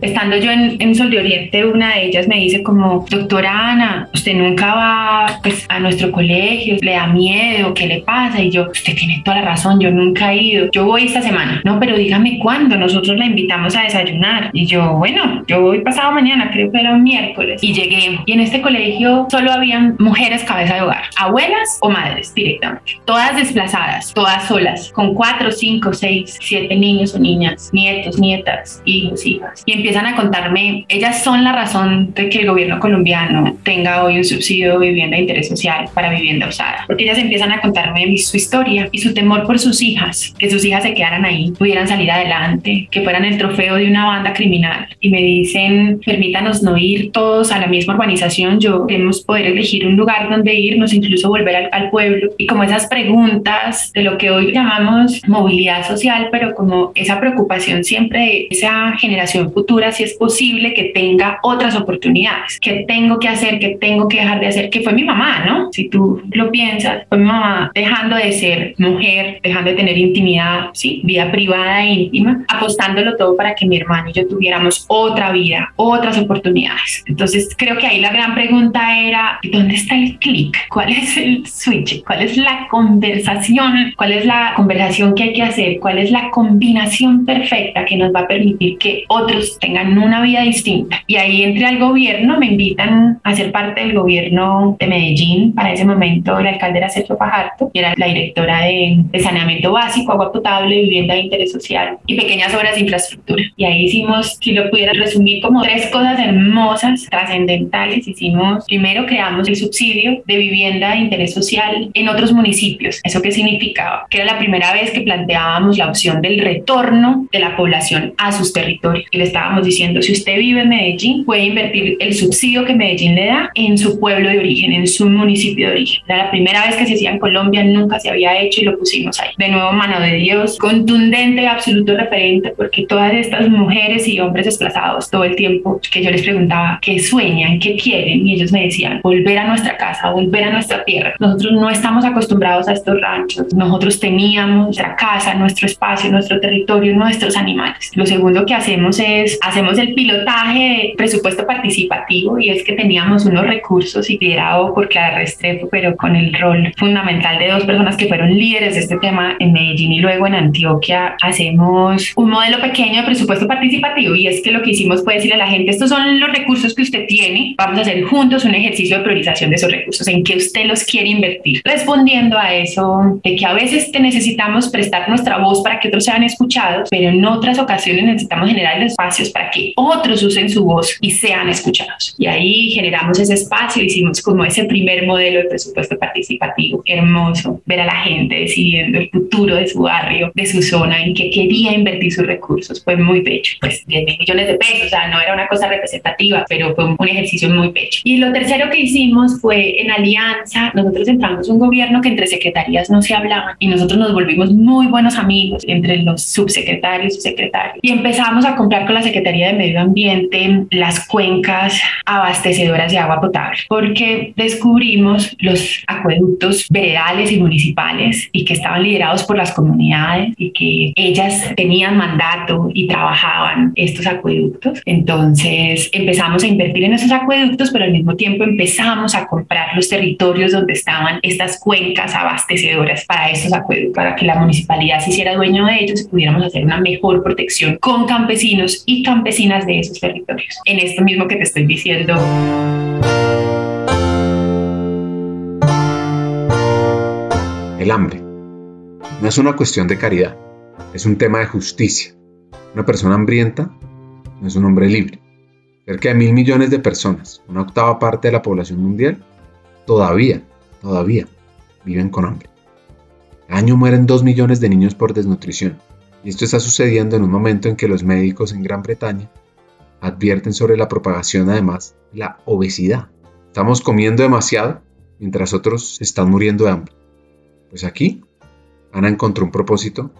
estando yo en, en, Sol de Oriente, una de ellas me dice como, doctora Ana, usted nunca va pues, a nuestro colegio, le da miedo, ¿qué le pasa? Y yo, usted tiene toda la razón, yo nunca he ido. Yo voy esta semana. No, pero dígame cuándo, nosotros la invitamos a desayunar. Y yo, bueno, yo voy pasado mañana, creo que era un miércoles. Y llegué. Y en este colegio solo habían mujeres cabeza de hogar, abuelas o madres directamente. Todas desplazadas, todas solas, con cuatro, cinco, seis, siete niños o niñas, nietos, nietas, hijos, y empiezan a contarme, ellas son la razón de que el gobierno colombiano tenga hoy un subsidio de vivienda de interés social para vivienda usada, porque ellas empiezan a contarme su historia y su temor por sus hijas, que sus hijas se quedaran ahí, pudieran salir adelante, que fueran el trofeo de una banda criminal. Y me dicen, permítanos no ir todos a la misma urbanización, yo queremos poder elegir un lugar donde irnos, incluso volver al, al pueblo y como esas preguntas de lo que hoy llamamos movilidad social, pero como esa preocupación siempre de esa generación generación futura si es posible que tenga otras oportunidades, que tengo que hacer, que tengo que dejar de hacer, que fue mi mamá, ¿no? Si tú lo piensas, fue mi mamá dejando de ser mujer, dejando de tener intimidad, sí, vida privada e íntima, apostándolo todo para que mi hermano y yo tuviéramos otra vida, otras oportunidades. Entonces creo que ahí la gran pregunta era, ¿dónde está el clic? ¿Cuál es el switch? ¿Cuál es la conversación? ¿Cuál es la conversación que hay que hacer? ¿Cuál es la combinación perfecta que nos va a permitir que otros tengan una vida distinta? Y ahí entré al gobierno, me invitan a ser parte del gobierno de Medellín. Para ese momento la alcalde era Sergio Pajarto y era la directora de, de saneamiento básico, agua potable, vivienda de interés social y pequeñas obras de infraestructura. Y ahí hicimos, si lo pudiera resumir, como tres cosas hermosas, trascendentales. Hicimos, primero creamos el subsidio de vivienda de interés social en otros municipios. ¿Eso qué significaba? Que era la primera vez que planteábamos la opción del retorno de la población a sus territorios. Y le estábamos diciendo, si usted vive en Medellín, puede invertir el subsidio que Medellín le da en su pueblo de origen, en su municipio de origen. Era la primera vez que se hacía en Colombia, nunca se había hecho y lo pusimos ahí. De nuevo, mano de Dios, contundente, absoluto referente, porque todas estas mujeres y hombres desplazados todo el tiempo que yo les preguntaba qué sueñan, qué quieren, y ellos me decían, volver a nuestra casa, volver a nuestra tierra. Nosotros no estamos acostumbrados a estos ranchos, nosotros teníamos nuestra casa, nuestro espacio, nuestro territorio, nuestros animales. Lo segundo que hacemos es, hacemos el pilotaje de presupuesto participativo y es que teníamos unos recursos y liderado por Clara Restrepo, pero con el rol fundamental de dos personas que fueron líderes de este tema en Medellín y luego en Antioquia, hacemos un modelo pequeño de presupuesto participativo y es que lo que hicimos fue decirle a la gente, estos son los recursos que usted tiene, vamos a hacer juntos un ejercicio de priorización de esos recursos, en que usted los quiere invertir. Respondiendo a eso, de que a veces necesitamos prestar nuestra voz para que otros sean escuchados, pero en otras ocasiones necesitamos generar espacios para que otros usen su voz y sean escuchados. Y ahí generamos ese espacio, hicimos como ese primer modelo de presupuesto participativo, hermoso, ver a la gente decidiendo el futuro de su barrio, de su zona, en que quería invertir sus recursos. Fue muy pecho, pues 10 mil millones de pesos, o sea, no era una cosa representativa, pero fue un ejercicio muy pecho. Y lo tercero que hicimos fue en alianza, nosotros entramos un gobierno que entre secretarías no se hablaban y nosotros nos volvimos muy buenos amigos entre los subsecretarios y secretarios y empezamos a comprar con la Secretaría de Medio Ambiente las cuencas abastecedoras de agua potable porque descubrimos los acueductos veredales y municipales y que estaban liderados por las comunidades y que ellas tenían mandato y trabajaban estos acueductos. Entonces empezamos a invertir en esos acueductos, pero al mismo tiempo empezamos a comprar los territorios donde estaban estas cuencas abastecedoras para esos acueductos, para que la municipalidad se hiciera dueño de ellos y pudiéramos hacer una mejor protección con campesinos y campesinas de esos territorios. En esto mismo que te estoy diciendo. El hambre no es una cuestión de caridad, es un tema de justicia. Una persona hambrienta no es un hombre libre. Cerca de mil millones de personas, una octava parte de la población mundial, todavía, todavía viven con hambre. Cada año mueren dos millones de niños por desnutrición, y esto está sucediendo en un momento en que los médicos en Gran Bretaña advierten sobre la propagación además de la obesidad. Estamos comiendo demasiado mientras otros están muriendo de hambre. Pues aquí Ana encontró un propósito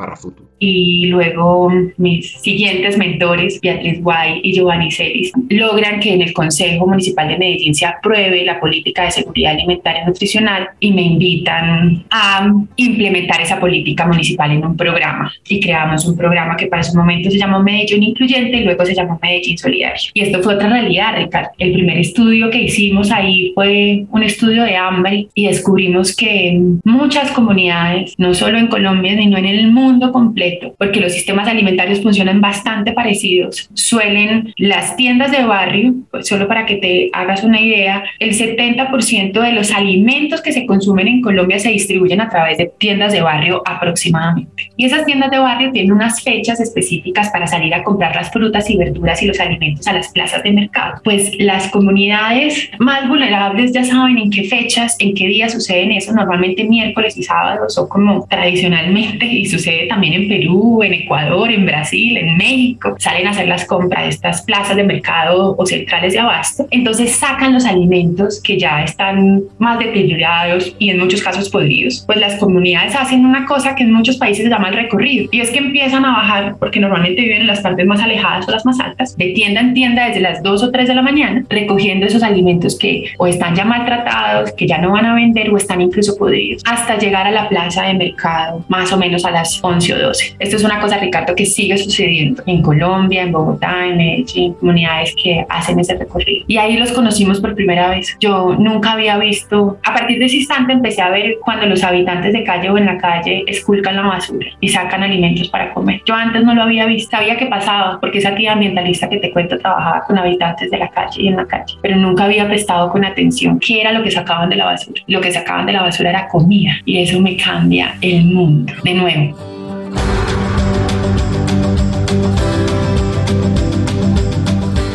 para futuro. Y luego mis siguientes mentores, Beatriz Guay y Giovanni Celis, logran que en el Consejo Municipal de Medellín se apruebe la política de seguridad alimentaria y nutricional y me invitan a implementar esa política municipal en un programa. Y creamos un programa que para su momento se llamó Medellín Incluyente y luego se llamó Medellín Solidario. Y esto fue otra realidad, Ricardo. El primer estudio que hicimos ahí fue un estudio de hambre y descubrimos que muchas comunidades, no solo en Colombia, sino en el mundo, completo, porque los sistemas alimentarios funcionan bastante parecidos. Suelen las tiendas de barrio, pues solo para que te hagas una idea, el 70% de los alimentos que se consumen en Colombia se distribuyen a través de tiendas de barrio aproximadamente. Y esas tiendas de barrio tienen unas fechas específicas para salir a comprar las frutas y verduras y los alimentos a las plazas de mercado. Pues las comunidades más vulnerables ya saben en qué fechas, en qué días suceden eso. Normalmente miércoles y sábados son como tradicionalmente y sucede sucede también en Perú, en Ecuador, en Brasil, en México. Salen a hacer las compras de estas plazas de mercado o centrales de abasto. Entonces sacan los alimentos que ya están más deteriorados y en muchos casos podridos. Pues las comunidades hacen una cosa que en muchos países se llama el recorrido y es que empiezan a bajar porque normalmente viven en las partes más alejadas o las más altas, de tienda en tienda desde las 2 o 3 de la mañana, recogiendo esos alimentos que o están ya maltratados, que ya no van a vender o están incluso podridos, hasta llegar a la plaza de mercado más o menos a las 11 o 12. Esto es una cosa, Ricardo, que sigue sucediendo en Colombia, en Bogotá, en Medellín, comunidades que hacen ese recorrido. Y ahí los conocimos por primera vez. Yo nunca había visto, a partir de ese instante empecé a ver cuando los habitantes de calle o en la calle esculcan la basura y sacan alimentos para comer. Yo antes no lo había visto, sabía que pasaba, porque esa tía ambientalista que te cuento trabajaba con habitantes de la calle y en la calle, pero nunca había prestado con atención qué era lo que sacaban de la basura. Lo que sacaban de la basura era comida y eso me cambia el mundo. De nuevo,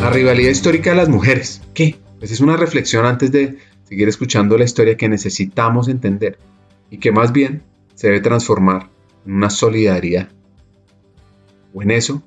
La rivalidad histórica de las mujeres. ¿Qué? Pues es una reflexión antes de seguir escuchando la historia que necesitamos entender y que más bien se debe transformar en una solidaridad. O en eso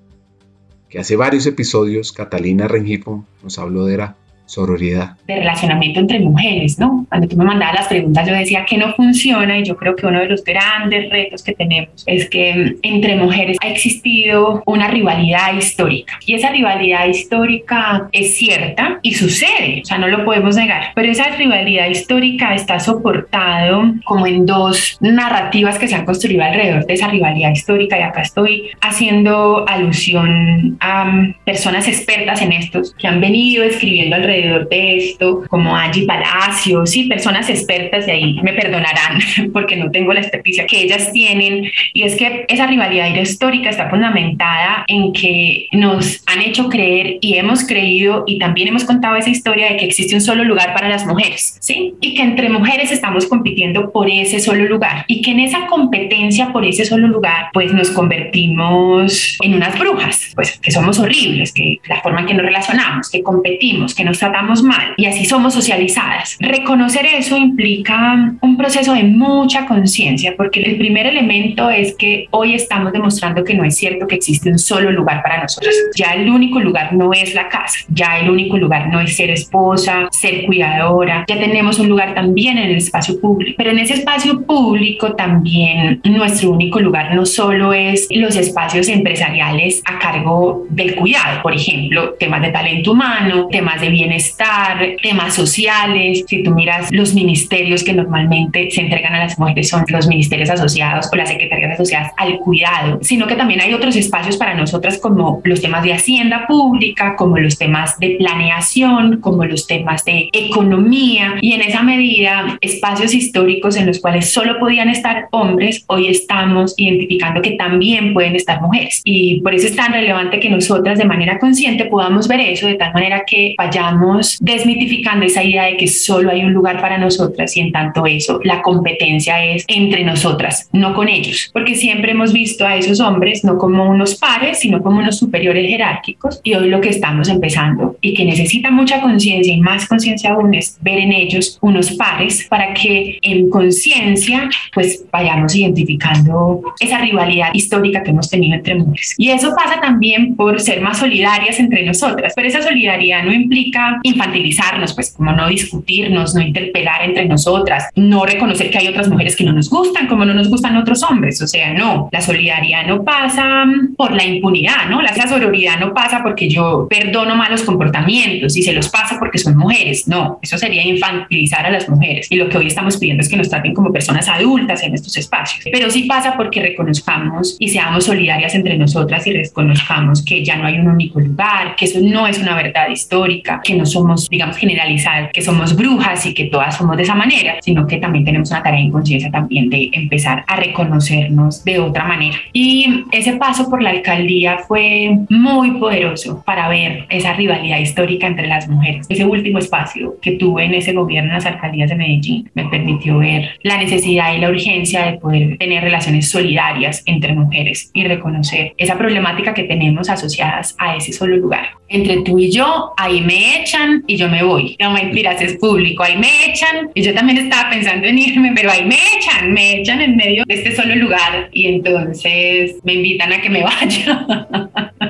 que hace varios episodios Catalina Rengifo nos habló de la sororidad. De relacionamiento entre mujeres, ¿no? Cuando tú me mandabas las preguntas, yo decía que no funciona y yo creo que uno de los grandes retos que tenemos es que entre mujeres ha existido una rivalidad histórica. Y esa rivalidad histórica es cierta y sucede, o sea, no lo podemos negar. Pero esa rivalidad histórica está soportado como en dos narrativas que se han construido alrededor de esa rivalidad histórica. Y acá estoy haciendo alusión a personas expertas en estos que han venido escribiendo alrededor de esto, como Angie Palacios y personas expertas, y ahí me perdonarán porque no tengo la experticia que ellas tienen, y es que esa rivalidad histórica está fundamentada en que nos han hecho creer y hemos creído y también hemos contado esa historia de que existe un solo lugar para las mujeres, ¿sí? Y que entre mujeres estamos compitiendo por ese solo lugar y que en esa competencia por ese solo lugar, pues nos convertimos en unas brujas, pues que somos horribles, que la forma en que nos relacionamos, que competimos, que nos tratamos mal y así somos socializadas. Reconocer eso implica un proceso de mucha conciencia porque el primer elemento es que hoy estamos demostrando que no es cierto que existe un solo lugar para nosotros. Ya el único lugar no es la casa, ya el único lugar no es ser esposa, ser cuidadora, ya tenemos un lugar también en el espacio público, pero en ese espacio público también nuestro único lugar no solo es los espacios empresariales a cargo del cuidado, por ejemplo, temas de talento humano, temas de bienestar estar, temas sociales. Si tú miras los ministerios que normalmente se entregan a las mujeres son los ministerios asociados o las secretarías asociadas al cuidado, sino que también hay otros espacios para nosotras como los temas de hacienda pública, como los temas de planeación, como los temas de economía y en esa medida espacios históricos en los cuales solo podían estar hombres, hoy estamos identificando que también pueden estar mujeres y por eso es tan relevante que nosotras de manera consciente podamos ver eso de tal manera que vayamos desmitificando esa idea de que solo hay un lugar para nosotras y en tanto eso, la competencia es entre nosotras, no con ellos, porque siempre hemos visto a esos hombres no como unos pares, sino como unos superiores jerárquicos. Y hoy lo que estamos empezando y que necesita mucha conciencia y más conciencia aún es ver en ellos unos pares para que en conciencia pues vayamos identificando esa rivalidad histórica que hemos tenido entre mujeres. Y eso pasa también por ser más solidarias entre nosotras, pero esa solidaridad no implica infantilizarnos, pues como no discutirnos, no interpelar entre nosotras, no reconocer que hay otras mujeres que no nos gustan, como no nos gustan otros hombres. O sea, no, la solidaridad no pasa por la impunidad, ¿no? La sororidad no pasa porque yo perdono malos comportamientos y se los pasa porque son mujeres. No, eso sería infantilizar a las mujeres. Y lo que hoy estamos pidiendo es que nos traten como personas adultas en estos espacios. Pero sí pasa porque reconozcamos y seamos solidarias entre nosotras y reconozcamos que ya no hay un único lugar, que eso no es una verdad histórica, que no somos, digamos, generalizar que somos brujas y que todas somos de esa manera, sino que también tenemos una tarea en también de empezar a reconocernos de otra manera. Y ese paso por la alcaldía fue muy poderoso para ver esa rivalidad histórica entre las mujeres. Ese último espacio que tuve en ese gobierno en las alcaldías de Medellín me permitió ver la necesidad y la urgencia de poder tener relaciones solidarias entre mujeres y reconocer esa problemática que tenemos asociadas a ese solo lugar. Entre tú y yo, ahí me echan y yo me voy. No mentiras, es público. Ahí me echan y yo también estaba pensando en irme, pero ahí me echan me echan en medio de este solo lugar y entonces me invitan a que me vaya.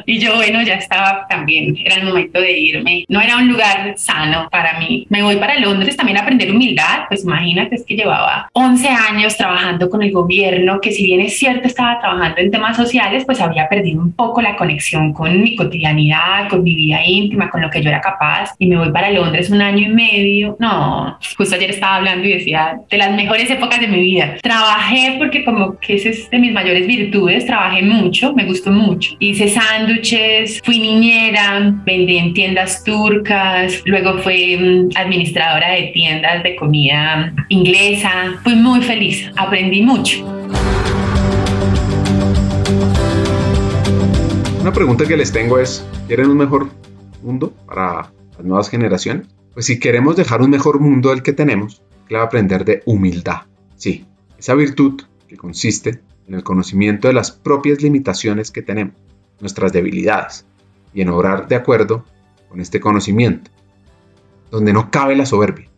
y yo, bueno, ya estaba también, era el momento de irme. No era un lugar sano para mí. Me voy para Londres también a aprender humildad, pues imagínate, es que llevaba 11 años trabajando con el gobierno, que si bien es cierto estaba trabajando en temas sociales, pues había perdido un poco la conexión con mi cotidianidad, con mi vida íntima, con lo que yo era capaz. Y me voy para Londres un año y medio. No, justo ayer estaba hablando y decía, de las mejores épocas de mi vida. Trabajé porque como que esa es de mis mayores virtudes, trabajé mucho, me gustó mucho. Hice sándwiches, fui niñera, vendí en tiendas turcas, luego fui mm, administradora de tiendas de comida inglesa. Fui muy feliz, aprendí mucho. Una pregunta que les tengo es, ¿quieren un mejor mundo para las nuevas generaciones? Pues si queremos dejar un mejor mundo del que tenemos, clave aprender de humildad. Sí, esa virtud que consiste en el conocimiento de las propias limitaciones que tenemos, nuestras debilidades, y en obrar de acuerdo con este conocimiento, donde no cabe la soberbia,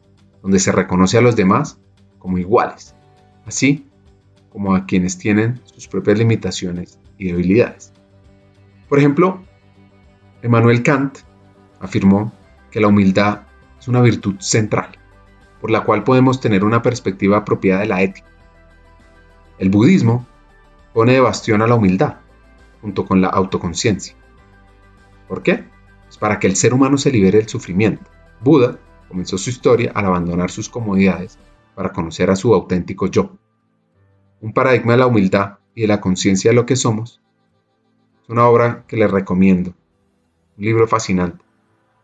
donde se reconoce a los demás como iguales, así como a quienes tienen sus propias limitaciones y debilidades. Por ejemplo, Emmanuel Kant afirmó que la humildad es una virtud central por la cual podemos tener una perspectiva apropiada de la ética. El budismo pone de bastión a la humildad, junto con la autoconciencia. ¿Por qué? Pues para que el ser humano se libere del sufrimiento. Buda comenzó su historia al abandonar sus comodidades para conocer a su auténtico yo. Un paradigma de la humildad y de la conciencia de lo que somos. Es una obra que les recomiendo. Un libro fascinante.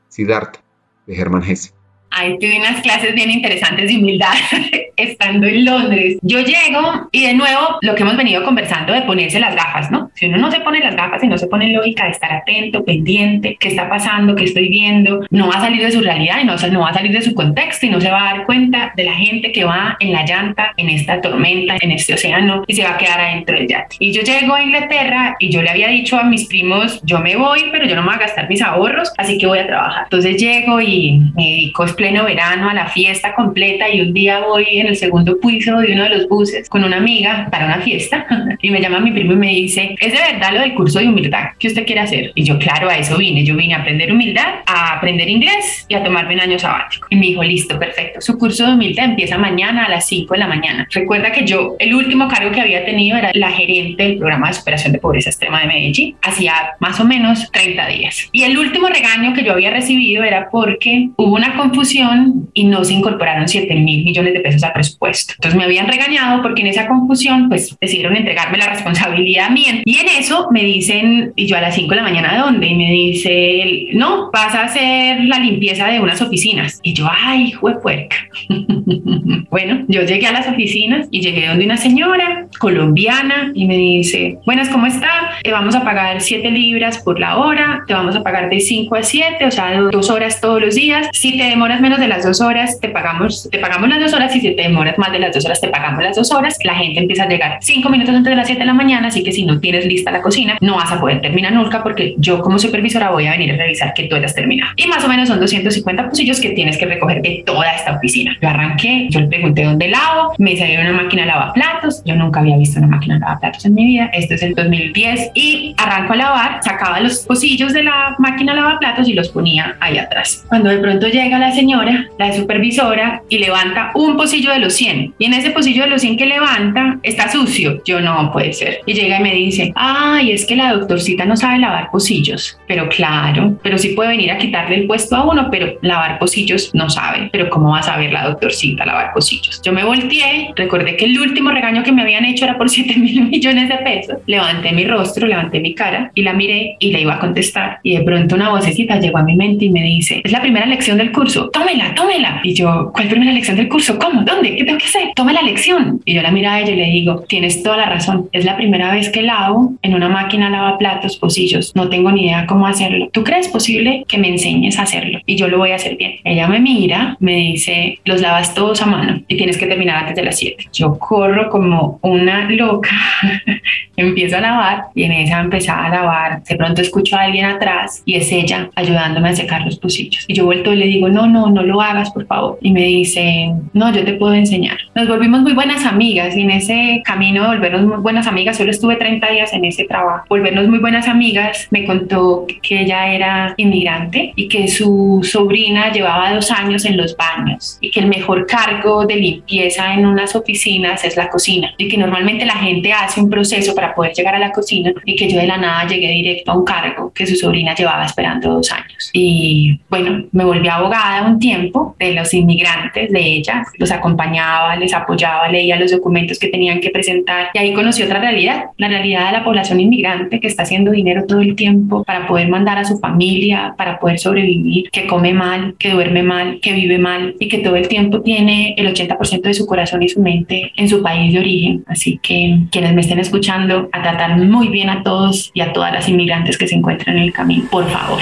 Siddhartha, de Hermann Hesse. Ahí tuve unas clases bien interesantes de humildad estando en Londres. Yo llego y de nuevo lo que hemos venido conversando de ponerse las gafas, ¿no? Si uno no se pone las gafas y no se pone lógica de estar atento, pendiente, qué está pasando, qué estoy viendo, no va a salir de su realidad y no, no va a salir de su contexto y no se va a dar cuenta de la gente que va en la llanta, en esta tormenta, en este océano y se va a quedar adentro del yate. Y yo llego a Inglaterra y yo le había dicho a mis primos, yo me voy, pero yo no me voy a gastar mis ahorros, así que voy a trabajar. Entonces llego y me dedico pleno verano a la fiesta completa y un día voy en el segundo piso de uno de los buses con una amiga para una fiesta y me llama mi primo y me dice, ¿es de verdad lo del curso de humildad que usted quiere hacer? Y yo, claro, a eso vine. Yo vine a aprender humildad, a aprender inglés y a tomarme un año sabático. Y me dijo, listo, perfecto. Su curso de humildad empieza mañana a las 5 de la mañana. Recuerda que yo, el último cargo que había tenido era la gerente del programa de superación de pobreza extrema de Medellín. Hacía más o menos 30 días. Y el último regaño que yo había recibido era porque hubo una confusión y no se incorporaron 7 mil millones de pesos al presupuesto. Entonces me habían regañado porque en esa confusión pues decidieron entregarme la responsabilidad a mí. Y en eso me dicen, y yo a las 5 de la mañana, ¿dónde? Y me dice, no, vas a hacer la limpieza de unas oficinas. Y yo, ay, hijo de puerca. bueno, yo llegué a las oficinas y llegué donde una señora colombiana y me dice, buenas, ¿cómo está? Te vamos a pagar 7 libras por la hora, te vamos a pagar de 5 a 7, o sea, dos horas todos los días. Si te demoras menos de las dos horas, te pagamos, te pagamos las dos horas y si te demoras más de las dos horas, te pagamos las dos horas. La gente empieza a llegar cinco minutos antes de las 7 de la mañana, así que si no tienes lista la cocina, no vas a poder terminar nunca porque yo como supervisora voy a venir a revisar que tú hayas terminado. Y más o menos son 250 pocillos que tienes que recoger de toda esta oficina. Yo arranqué, yo le pregunté dónde lavo, me salió una máquina lavaplatos, yo nunca había visto una máquina lavaplatos en mi vida, esto es el 2010 y arranco a lavar, sacaba los pocillos de la máquina lavaplatos y los ponía ahí atrás. Cuando de pronto llega la señora, la supervisora, y levanta un pocillo de los 100 y en ese pocillo de los 100 que levanta está sucio. Yo no puede ser. Y llega y me dice, ay, es que la doctorcita no sabe lavar pocillos. Pero claro, pero sí puede venir a quitarle el puesto a uno, pero lavar pocillos no sabe. Pero ¿cómo va a saber la doctorcita lavar pocillos? Yo me volteé, recordé que el último regaño que me habían hecho era por 7 mil millones de pesos. Levanté mi rostro, levanté mi cara y la miré y le iba a contestar. Y de pronto una vocecita llegó a mi mente y me dice, es la primera lección del curso, tómela, tómela. Y yo, ¿cuál primera lección del curso? ¿Cómo? ¿Dónde? ¿Qué tengo que hacer? Tome la lección. Y yo la miro a ella y le digo, tienes toda la razón. Es la primera vez que lavo en una máquina lava platos, pocillos. No tengo ni idea cómo hacerlo. ¿Tú crees posible que me enseñes a hacerlo? Y yo lo voy a hacer bien. Ella me mira, me dice, los lavas todos a mano y tienes que terminar antes de las 7. Yo corro como una loca, empiezo a lavar y en esa empezaba a lavar. De pronto escucho a alguien atrás y es ella ayudándome a secar los pocillos. Y yo vuelto y le digo, no, no, no, lo hagas, por favor. Y me dice, no, yo te puedo enseñar. Nos volvimos muy buenas amigas y en ese camino de volvernos muy buenas amigas, solo estuve 30 días en ese trabajo, volvernos muy buenas amigas, me contó que ella era inmigrante y que su sobrina llevaba dos años en los baños y que el mejor cargo de limpieza en unas oficinas es la cocina y que normalmente la gente hace un proceso para poder llegar a la cocina y que yo de la nada llegué directo a un cargo que su sobrina llevaba esperando dos años. Y bueno, me volví abogada un tiempo de los inmigrantes, de ella, los acompañaba, les apoyaba, leía los documentos que tenían que presentar y ahí conocí otra realidad, la realidad de la población inmigrante que está haciendo dinero todo el tiempo para poder mandar a su familia, para poder sobrevivir, que come mal, que duerme mal, que vive mal y que todo el tiempo tiene el 80% de su corazón y su mente en su país de origen. Así que quienes me estén escuchando, a tratar muy bien a todos y a todas las inmigrantes que se encuentran en el camino, por favor.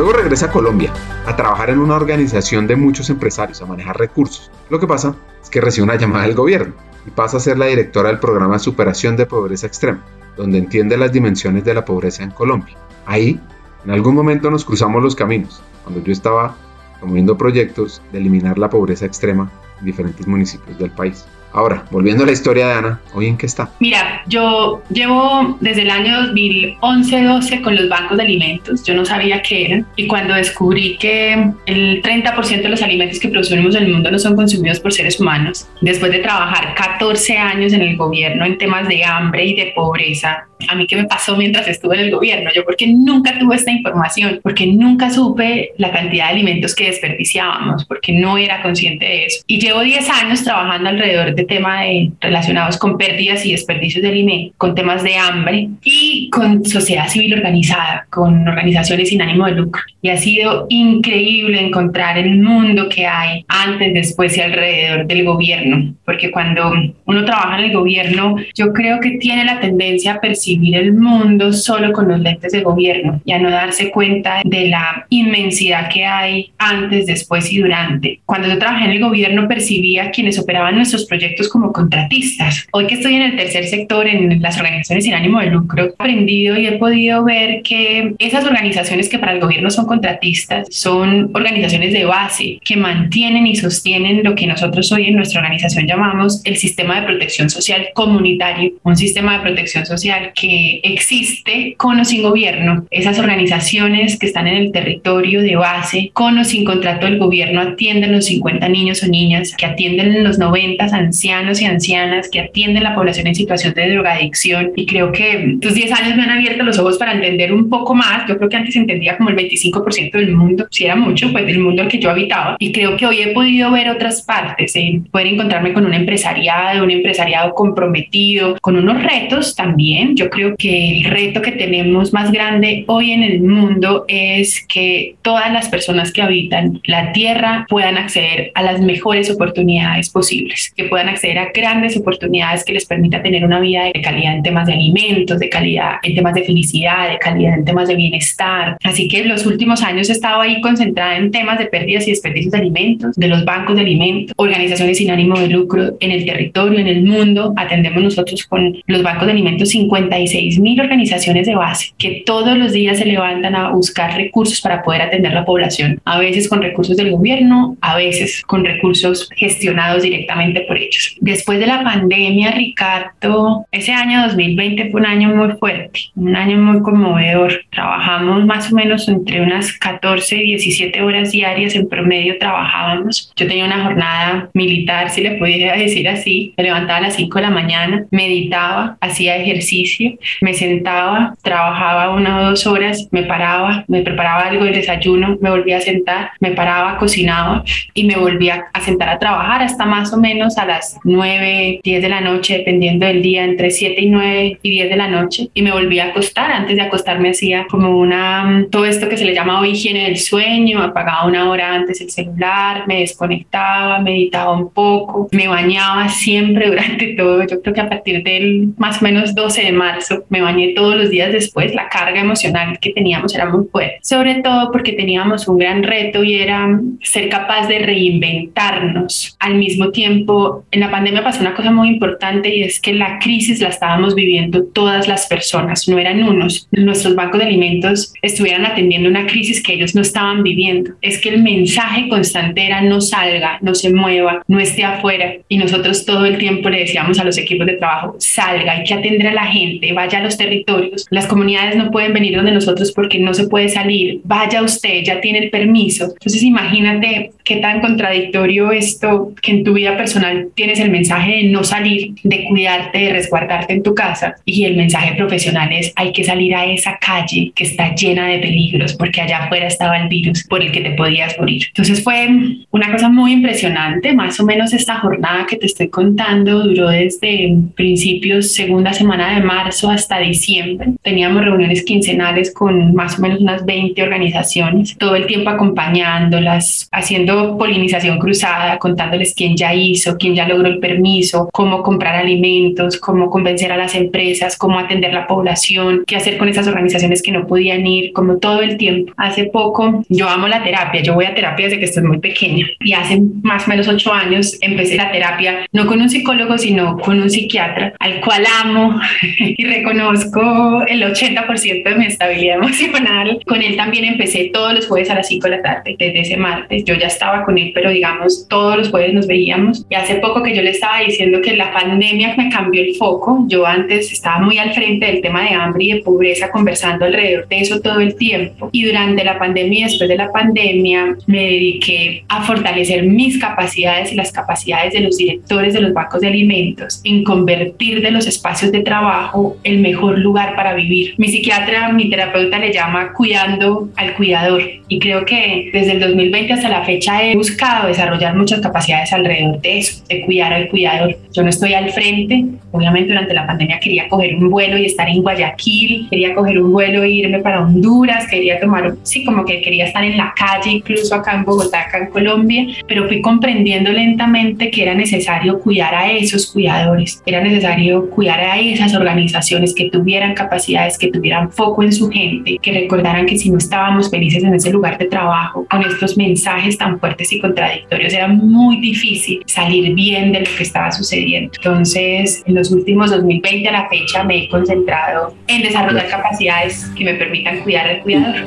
Luego regresa a Colombia a trabajar en una organización de muchos empresarios a manejar recursos. Lo que pasa es que recibe una llamada del gobierno y pasa a ser la directora del programa Superación de Pobreza Extrema, donde entiende las dimensiones de la pobreza en Colombia. Ahí, en algún momento nos cruzamos los caminos, cuando yo estaba promoviendo proyectos de eliminar la pobreza extrema en diferentes municipios del país. Ahora, volviendo a la historia de Ana, ¿hoy en qué está? Mira, yo llevo desde el año 2011-12 con los bancos de alimentos. Yo no sabía qué eran. Y cuando descubrí que el 30% de los alimentos que producimos en el mundo no son consumidos por seres humanos, después de trabajar 14 años en el gobierno en temas de hambre y de pobreza, a mí qué me pasó mientras estuve en el gobierno, yo porque nunca tuve esta información, porque nunca supe la cantidad de alimentos que desperdiciábamos, porque no era consciente de eso. Y llevo 10 años trabajando alrededor de temas relacionados con pérdidas y desperdicios de alimentos, con temas de hambre y con sociedad civil organizada, con organizaciones sin ánimo de lucro. Y ha sido increíble encontrar el mundo que hay antes, después y alrededor del gobierno, porque cuando uno trabaja en el gobierno, yo creo que tiene la tendencia a percibir vivir el mundo solo con los lentes de gobierno y a no darse cuenta de la inmensidad que hay antes, después y durante. Cuando yo trabajé en el gobierno percibía quienes operaban nuestros proyectos como contratistas. Hoy que estoy en el tercer sector, en las organizaciones sin ánimo de lucro, he aprendido y he podido ver que esas organizaciones que para el gobierno son contratistas son organizaciones de base que mantienen y sostienen lo que nosotros hoy en nuestra organización llamamos el sistema de protección social comunitario, un sistema de protección social que existe con o sin gobierno. Esas organizaciones que están en el territorio de base, con o sin contrato del gobierno, atienden los 50 niños o niñas, que atienden los 90 ancianos y ancianas, que atienden la población en situación de drogadicción. Y creo que tus 10 años me han abierto los ojos para entender un poco más. Yo creo que antes entendía como el 25% del mundo, si era mucho, pues del mundo al que yo habitaba. Y creo que hoy he podido ver otras partes, eh, poder encontrarme con un empresariado, un empresariado comprometido, con unos retos también. Yo creo que el reto que tenemos más grande hoy en el mundo es que todas las personas que habitan la Tierra puedan acceder a las mejores oportunidades posibles, que puedan acceder a grandes oportunidades que les permita tener una vida de calidad en temas de alimentos, de calidad en temas de felicidad, de calidad en temas de bienestar. Así que en los últimos años he estado ahí concentrada en temas de pérdidas y desperdicios de alimentos, de los bancos de alimentos, organizaciones sin ánimo de lucro en el territorio, en el mundo. Atendemos nosotros con los bancos de alimentos 50 mil organizaciones de base que todos los días se levantan a buscar recursos para poder atender la población, a veces con recursos del gobierno, a veces con recursos gestionados directamente por ellos. Después de la pandemia, Ricardo, ese año 2020 fue un año muy fuerte, un año muy conmovedor. Trabajamos más o menos entre unas 14 y 17 horas diarias en promedio trabajábamos. Yo tenía una jornada militar, si le pudiera decir así. Me levantaba a las 5 de la mañana, meditaba, hacía ejercicio, me sentaba, trabajaba una o dos horas, me paraba, me preparaba algo de desayuno, me volvía a sentar, me paraba, cocinaba y me volvía a sentar a trabajar hasta más o menos a las 9, 10 de la noche, dependiendo del día, entre 7 y 9 y 10 de la noche y me volvía a acostar. Antes de acostarme hacía como una, todo esto que se le llama higiene del sueño, apagaba una hora antes el celular, me desconectaba, meditaba un poco, me bañaba siempre durante todo. Yo creo que a partir del más o menos 12 de mayo marzo, me bañé todos los días después, la carga emocional que teníamos era muy fuerte, sobre todo porque teníamos un gran reto y era ser capaz de reinventarnos. Al mismo tiempo, en la pandemia pasó una cosa muy importante y es que la crisis la estábamos viviendo todas las personas, no eran unos. Nuestros bancos de alimentos estuvieran atendiendo una crisis que ellos no estaban viviendo. Es que el mensaje constante era no salga, no se mueva, no esté afuera y nosotros todo el tiempo le decíamos a los equipos de trabajo, salga, hay que atender a la gente, vaya a los territorios, las comunidades no pueden venir donde nosotros porque no se puede salir, vaya usted, ya tiene el permiso. Entonces imagínate qué tan contradictorio esto que en tu vida personal tienes el mensaje de no salir, de cuidarte, de resguardarte en tu casa y el mensaje profesional es hay que salir a esa calle que está llena de peligros porque allá afuera estaba el virus por el que te podías morir. Entonces fue una cosa muy impresionante, más o menos esta jornada que te estoy contando duró desde principios segunda semana de marzo hasta diciembre. Teníamos reuniones quincenales con más o menos unas 20 organizaciones, todo el tiempo acompañándolas, haciendo polinización cruzada, contándoles quién ya hizo, quién ya logró el permiso, cómo comprar alimentos, cómo convencer a las empresas, cómo atender la población, qué hacer con esas organizaciones que no podían ir, como todo el tiempo. Hace poco, yo amo la terapia, yo voy a terapia desde que estoy muy pequeña y hace más o menos ocho años empecé la terapia no con un psicólogo, sino con un psiquiatra al cual amo y reconozco el 80% de mi estabilidad emocional. Con él también empecé todos los jueves a las 5 de la tarde, desde ese martes. Yo ya estaba con él, pero digamos, todos los jueves nos veíamos. Y hace poco que yo le estaba diciendo que la pandemia me cambió el foco. Yo antes estaba muy al frente del tema de hambre y de pobreza, conversando alrededor de eso todo el tiempo. Y durante la pandemia y después de la pandemia me dediqué a fortalecer mis capacidades y las capacidades de los directores de los bancos de alimentos en convertir de los espacios de trabajo el mejor lugar para vivir. Mi psiquiatra, mi terapeuta le llama cuidando al cuidador y creo que desde el 2020 hasta la fecha he buscado desarrollar muchas capacidades alrededor de eso, de cuidar al cuidador. Yo no estoy al frente, obviamente durante la pandemia quería coger un vuelo y estar en Guayaquil, quería coger un vuelo e irme para Honduras, quería tomar, sí, como que quería estar en la calle, incluso acá en Bogotá, acá en Colombia, pero fui comprendiendo lentamente que era necesario cuidar a esos cuidadores, era necesario cuidar a esas organizaciones que tuvieran capacidades, que tuvieran foco en su gente, que recordaran que si no estábamos felices en ese lugar de trabajo, con estos mensajes tan fuertes y contradictorios, era muy difícil salir bien de lo que estaba sucediendo. Entonces, en los últimos 2020 a la fecha me he concentrado en desarrollar capacidades que me permitan cuidar al cuidador.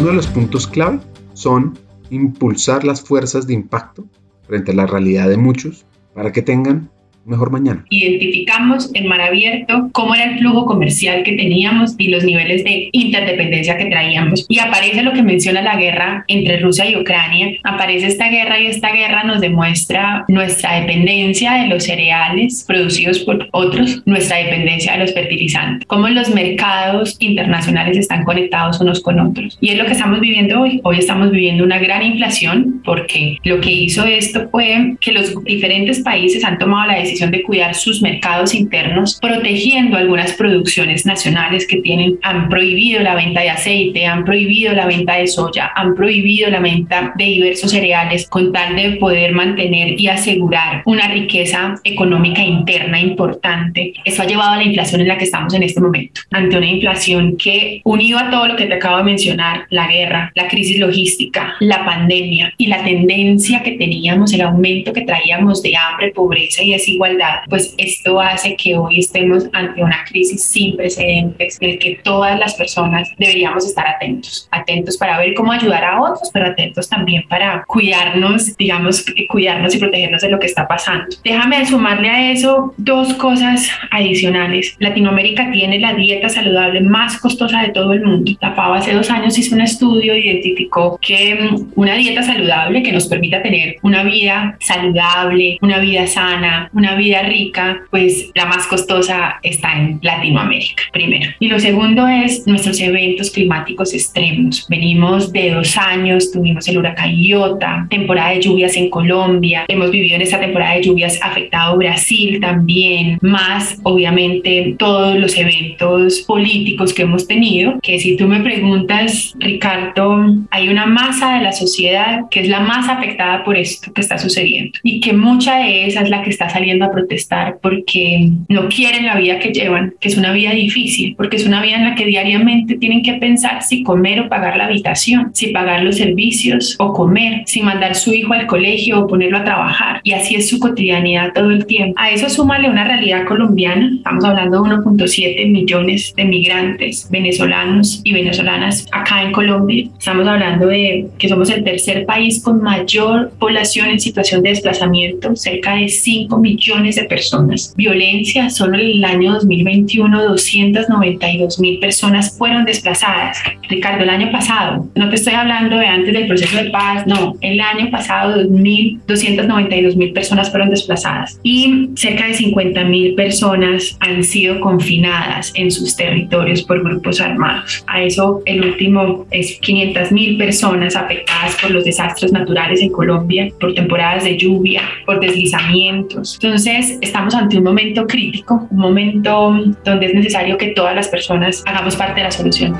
Uno de los puntos clave son impulsar las fuerzas de impacto frente a la realidad de muchos para que tengan mejor mañana. Identificamos en mar abierto cómo era el flujo comercial que teníamos y los niveles de interdependencia que traíamos. Y aparece lo que menciona la guerra entre Rusia y Ucrania. Aparece esta guerra y esta guerra nos demuestra nuestra dependencia de los cereales producidos por otros, nuestra dependencia de los fertilizantes, cómo los mercados internacionales están conectados unos con otros. Y es lo que estamos viviendo hoy. Hoy estamos viviendo una gran inflación porque lo que hizo esto fue que los diferentes países han tomado la decisión de cuidar sus mercados internos, protegiendo algunas producciones nacionales que tienen, han prohibido la venta de aceite, han prohibido la venta de soya, han prohibido la venta de diversos cereales con tal de poder mantener y asegurar una riqueza económica interna importante. Eso ha llevado a la inflación en la que estamos en este momento, ante una inflación que unido a todo lo que te acabo de mencionar, la guerra, la crisis logística, la pandemia y la tendencia que teníamos, el aumento que traíamos de hambre, pobreza y desigualdad, pues esto hace que hoy estemos ante una crisis sin precedentes en el que todas las personas deberíamos estar atentos, atentos para ver cómo ayudar a otros, pero atentos también para cuidarnos, digamos, cuidarnos y protegernos de lo que está pasando. Déjame sumarle a eso dos cosas adicionales. Latinoamérica tiene la dieta saludable más costosa de todo el mundo. La FAO hace dos años hizo un estudio, identificó que mm, una dieta saludable que nos permita tener una vida saludable, una vida sana, una vida rica, pues la más costosa está en Latinoamérica, primero. Y lo segundo es nuestros eventos climáticos extremos. Venimos de dos años, tuvimos el huracán Iota, temporada de lluvias en Colombia, hemos vivido en esta temporada de lluvias afectado Brasil también, más obviamente todos los eventos políticos que hemos tenido, que si tú me preguntas, Ricardo, hay una masa de la sociedad que es la más afectada por esto que está sucediendo y que mucha de esa es la que está saliendo a protestar porque no quieren la vida que llevan, que es una vida difícil, porque es una vida en la que diariamente tienen que pensar si comer o pagar la habitación, si pagar los servicios o comer, si mandar su hijo al colegio o ponerlo a trabajar. Y así es su cotidianidad todo el tiempo. A eso súmale una realidad colombiana. Estamos hablando de 1.7 millones de migrantes venezolanos y venezolanas acá en Colombia. Estamos hablando de que somos el tercer país con mayor población en situación de desplazamiento, cerca de 5 millones de personas. Violencia, solo en el año 2021 292 mil personas fueron desplazadas. Ricardo, el año pasado, no te estoy hablando de antes del proceso de paz, no, el año pasado 292 mil personas fueron desplazadas y cerca de 50 mil personas han sido confinadas en sus territorios por grupos armados. A eso el último es 500 mil personas afectadas por los desastres naturales en Colombia, por temporadas de lluvia, por deslizamientos. Entonces estamos ante un momento crítico, un momento donde es necesario que todas las personas hagamos parte de la solución.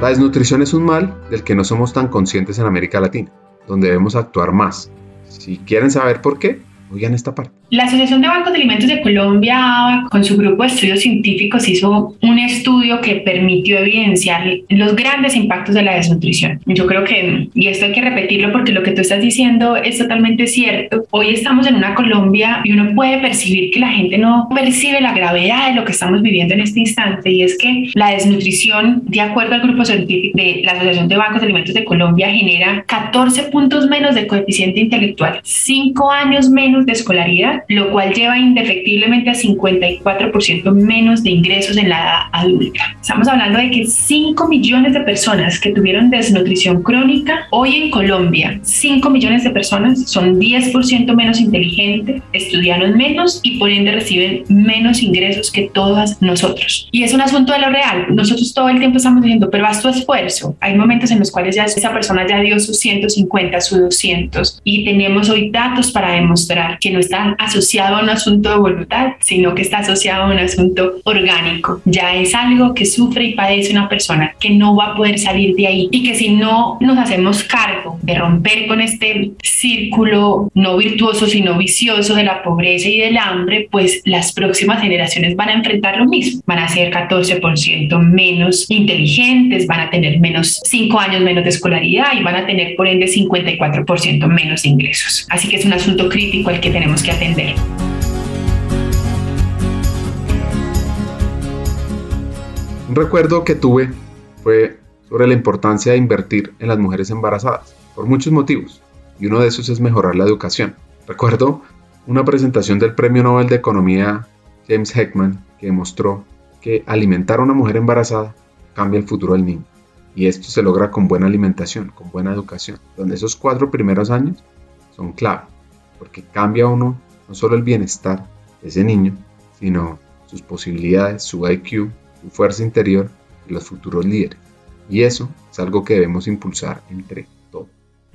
La desnutrición es un mal del que no somos tan conscientes en América Latina, donde debemos actuar más. Si quieren saber por qué, oigan esta parte. La Asociación de Bancos de Alimentos de Colombia, con su grupo de estudios científicos, hizo un estudio que permitió evidenciar los grandes impactos de la desnutrición. Yo creo que, y esto hay que repetirlo porque lo que tú estás diciendo es totalmente cierto. Hoy estamos en una Colombia y uno puede percibir que la gente no percibe la gravedad de lo que estamos viviendo en este instante y es que la desnutrición, de acuerdo al grupo científico de la Asociación de Bancos de Alimentos de Colombia, genera 14 puntos menos de coeficiente intelectual, 5 años menos de escolaridad lo cual lleva indefectiblemente a 54% menos de ingresos en la edad adulta. Estamos hablando de que 5 millones de personas que tuvieron desnutrición crónica, hoy en Colombia, 5 millones de personas son 10% menos inteligentes, estudiaron menos y por ende reciben menos ingresos que todas nosotros. Y es un asunto de lo real. Nosotros todo el tiempo estamos diciendo, pero haz tu esfuerzo. Hay momentos en los cuales ya esa persona ya dio sus 150, sus 200 y tenemos hoy datos para demostrar que no están asociado a un asunto de voluntad, sino que está asociado a un asunto orgánico. Ya es algo que sufre y padece una persona que no va a poder salir de ahí y que si no nos hacemos cargo de romper con este círculo no virtuoso sino vicioso de la pobreza y del hambre, pues las próximas generaciones van a enfrentar lo mismo. Van a ser 14% menos inteligentes, van a tener menos 5 años menos de escolaridad y van a tener por ende 54% menos ingresos. Así que es un asunto crítico al que tenemos que atender un recuerdo que tuve fue sobre la importancia de invertir en las mujeres embarazadas, por muchos motivos, y uno de esos es mejorar la educación. Recuerdo una presentación del Premio Nobel de Economía James Heckman que demostró que alimentar a una mujer embarazada cambia el futuro del niño. Y esto se logra con buena alimentación, con buena educación, donde esos cuatro primeros años son clave, porque cambia uno no solo el bienestar de ese niño, sino sus posibilidades, su IQ, su fuerza interior y los futuros líderes. Y eso es algo que debemos impulsar entre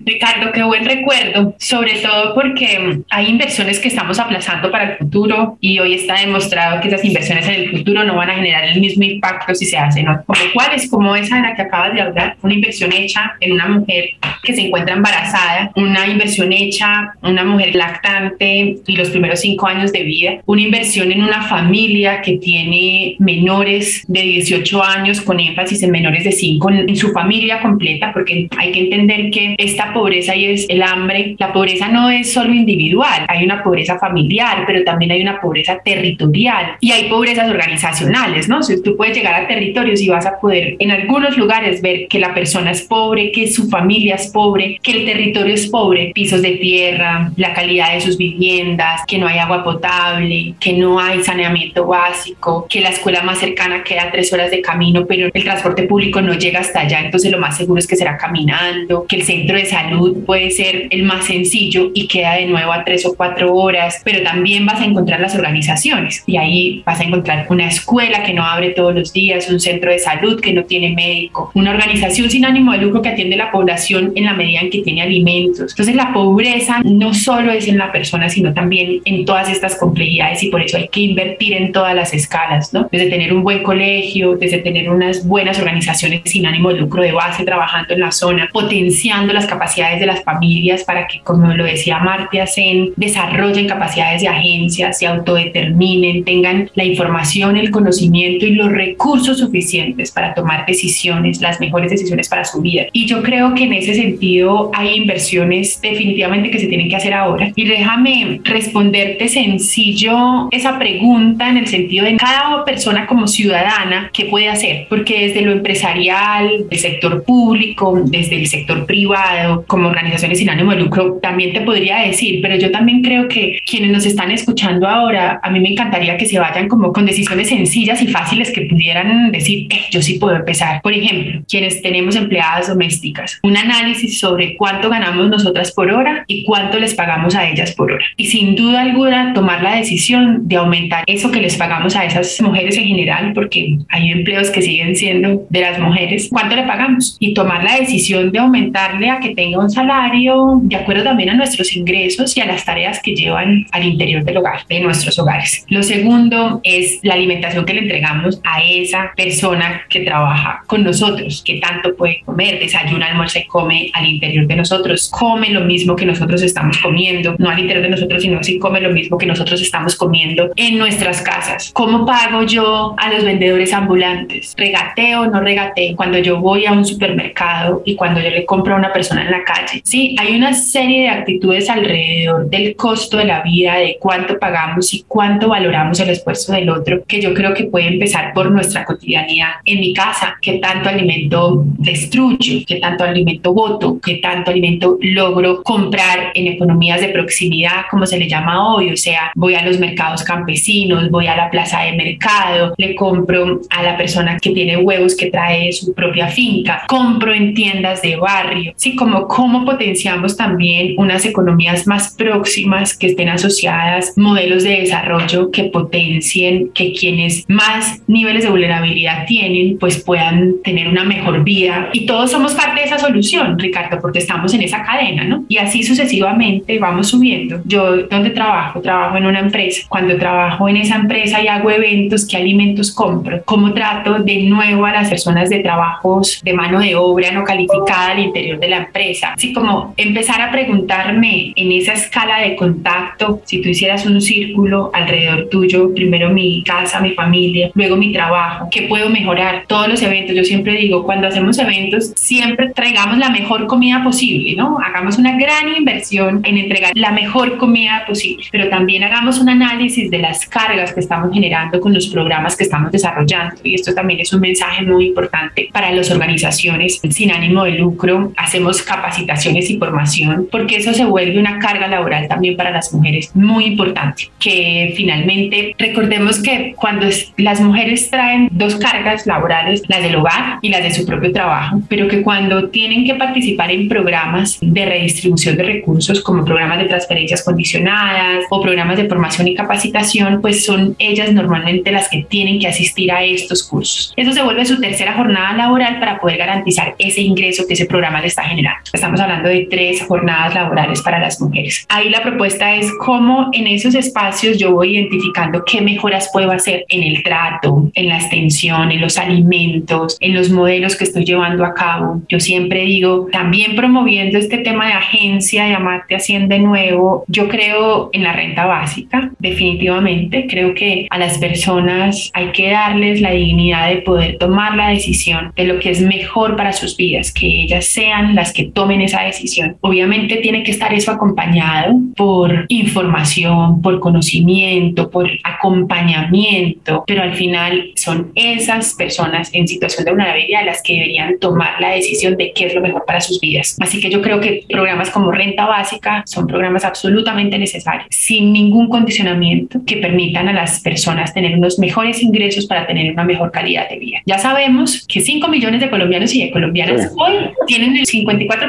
Ricardo, qué buen recuerdo, sobre todo porque hay inversiones que estamos aplazando para el futuro y hoy está demostrado que esas inversiones en el futuro no van a generar el mismo impacto si se hacen, ¿no? como cuáles, como esa en la que acabas de hablar, una inversión hecha en una mujer que se encuentra embarazada, una inversión hecha en una mujer lactante y los primeros cinco años de vida, una inversión en una familia que tiene menores de 18 años con énfasis en menores de 5 en su familia completa, porque hay que entender que esta pobreza y es el hambre. La pobreza no es solo individual, hay una pobreza familiar, pero también hay una pobreza territorial y hay pobrezas organizacionales, ¿no? Si tú puedes llegar a territorios y vas a poder en algunos lugares ver que la persona es pobre, que su familia es pobre, que el territorio es pobre, pisos de tierra, la calidad de sus viviendas, que no hay agua potable, que no hay saneamiento básico, que la escuela más cercana queda tres horas de camino, pero el transporte público no llega hasta allá, entonces lo más seguro es que será caminando, que el centro de salud puede ser el más sencillo y queda de nuevo a tres o cuatro horas, pero también vas a encontrar las organizaciones y ahí vas a encontrar una escuela que no abre todos los días, un centro de salud que no tiene médico, una organización sin ánimo de lucro que atiende a la población en la medida en que tiene alimentos. Entonces la pobreza no solo es en la persona, sino también en todas estas complejidades y por eso hay que invertir en todas las escalas, ¿no? Desde tener un buen colegio, desde tener unas buenas organizaciones sin ánimo de lucro de base trabajando en la zona, potenciando las capacidades de las familias para que, como lo decía Martia Sen, desarrollen capacidades de agencias, se autodeterminen, tengan la información, el conocimiento y los recursos suficientes para tomar decisiones, las mejores decisiones para su vida. Y yo creo que en ese sentido hay inversiones definitivamente que se tienen que hacer ahora. Y déjame responderte sencillo esa pregunta en el sentido de cada persona como ciudadana, ¿qué puede hacer? Porque desde lo empresarial, del sector público, desde el sector privado, como organizaciones sin ánimo de lucro, también te podría decir, pero yo también creo que quienes nos están escuchando ahora, a mí me encantaría que se vayan como con decisiones sencillas y fáciles que pudieran decir, eh, yo sí puedo empezar. Por ejemplo, quienes tenemos empleadas domésticas, un análisis sobre cuánto ganamos nosotras por hora y cuánto les pagamos a ellas por hora. Y sin duda alguna, tomar la decisión de aumentar eso que les pagamos a esas mujeres en general, porque hay empleos que siguen siendo de las mujeres, cuánto le pagamos y tomar la decisión de aumentarle a que tenga un salario de acuerdo también a nuestros ingresos y a las tareas que llevan al interior del hogar, de nuestros hogares. Lo segundo es la alimentación que le entregamos a esa persona que trabaja con nosotros, que tanto puede comer, desayuna, almuerza y come al interior de nosotros, come lo mismo que nosotros estamos comiendo, no al interior de nosotros, sino si come lo mismo que nosotros estamos comiendo en nuestras casas. ¿Cómo pago yo a los vendedores ambulantes? ¿Regateo o no regateo? Cuando yo voy a un supermercado y cuando yo le compro a una persona en la calle. Sí, hay una serie de actitudes alrededor del costo de la vida, de cuánto pagamos y cuánto valoramos el esfuerzo del otro, que yo creo que puede empezar por nuestra cotidianidad. En mi casa, qué tanto alimento destruyo, qué tanto alimento voto, qué tanto alimento logro comprar en economías de proximidad, como se le llama hoy, o sea, voy a los mercados campesinos, voy a la plaza de mercado, le compro a la persona que tiene huevos que trae su propia finca, compro en tiendas de barrio, sí, como cómo potenciamos también unas economías más próximas que estén asociadas modelos de desarrollo que potencien que quienes más niveles de vulnerabilidad tienen, pues puedan tener una mejor vida. Y todos somos parte de esa solución, Ricardo, porque estamos en esa cadena, ¿no? Y así sucesivamente vamos subiendo. Yo, ¿dónde trabajo? Trabajo en una empresa. Cuando trabajo en esa empresa y hago eventos, ¿qué alimentos compro? ¿Cómo trato de nuevo a las personas de trabajos de mano de obra no calificada al interior de la empresa? Así como empezar a preguntarme en esa escala de contacto, si tú hicieras un círculo alrededor tuyo, primero mi casa, mi familia, luego mi trabajo, ¿qué puedo mejorar? Todos los eventos, yo siempre digo, cuando hacemos eventos, siempre traigamos la mejor comida posible, ¿no? Hagamos una gran inversión en entregar la mejor comida posible, pero también hagamos un análisis de las cargas que estamos generando con los programas que estamos desarrollando. Y esto también es un mensaje muy importante para las organizaciones sin ánimo de lucro. Hacemos capacitaciones y formación porque eso se vuelve una carga laboral también para las mujeres muy importante. Que finalmente recordemos que cuando las mujeres traen dos cargas laborales, las del hogar y las de su propio trabajo, pero que cuando tienen que participar en programas de redistribución de recursos como programas de transferencias condicionadas o programas de formación y capacitación, pues son ellas normalmente las que tienen que asistir a estos cursos. Eso se vuelve su tercera jornada laboral para poder garantizar ese ingreso que ese programa le está generando. Estamos hablando de tres jornadas laborales para las mujeres. Ahí la propuesta es cómo en esos espacios yo voy identificando qué mejoras puedo hacer en el trato, en la extensión, en los alimentos, en los modelos que estoy llevando a cabo. Yo siempre digo, también promoviendo este tema de agencia, de amarte haciendo de nuevo, yo creo en la renta básica, definitivamente. Creo que a las personas hay que darles la dignidad de poder tomar la decisión de lo que es mejor para sus vidas, que ellas sean las que tomen esa decisión. Obviamente tiene que estar eso acompañado por información, por conocimiento, por acompañamiento, pero al final son esas personas en situación de vulnerabilidad las que deberían tomar la decisión de qué es lo mejor para sus vidas. Así que yo creo que programas como renta básica son programas absolutamente necesarios, sin ningún condicionamiento que permitan a las personas tener unos mejores ingresos para tener una mejor calidad de vida. Ya sabemos que 5 millones de colombianos y de colombianas hoy tienen el 54%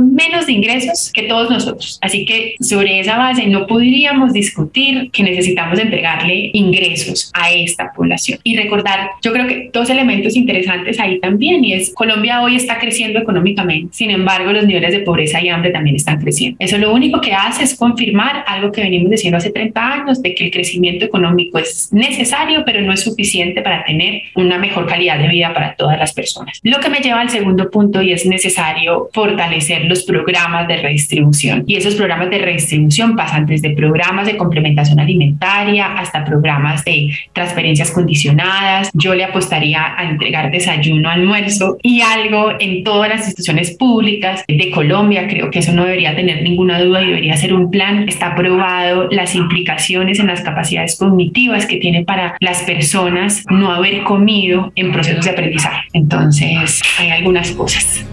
menos de ingresos que todos nosotros. Así que sobre esa base no podríamos discutir que necesitamos entregarle ingresos a esta población. Y recordar, yo creo que dos elementos interesantes ahí también, y es Colombia hoy está creciendo económicamente, sin embargo los niveles de pobreza y hambre también están creciendo. Eso lo único que hace es confirmar algo que venimos diciendo hace 30 años, de que el crecimiento económico es necesario, pero no es suficiente para tener una mejor calidad de vida para todas las personas. Lo que me lleva al segundo punto y es necesario fortalecer los programas de redistribución. Y esos programas de redistribución pasan desde programas de complementación alimentaria hasta programas de transferencias condicionadas. Yo le apostaría a entregar desayuno, almuerzo y algo en todas las instituciones públicas de Colombia. Creo que eso no debería tener ninguna duda y debería ser un plan. Está probado las implicaciones en las capacidades cognitivas que tiene para las personas no haber comido en procesos de aprendizaje. Entonces, hay algunas cosas.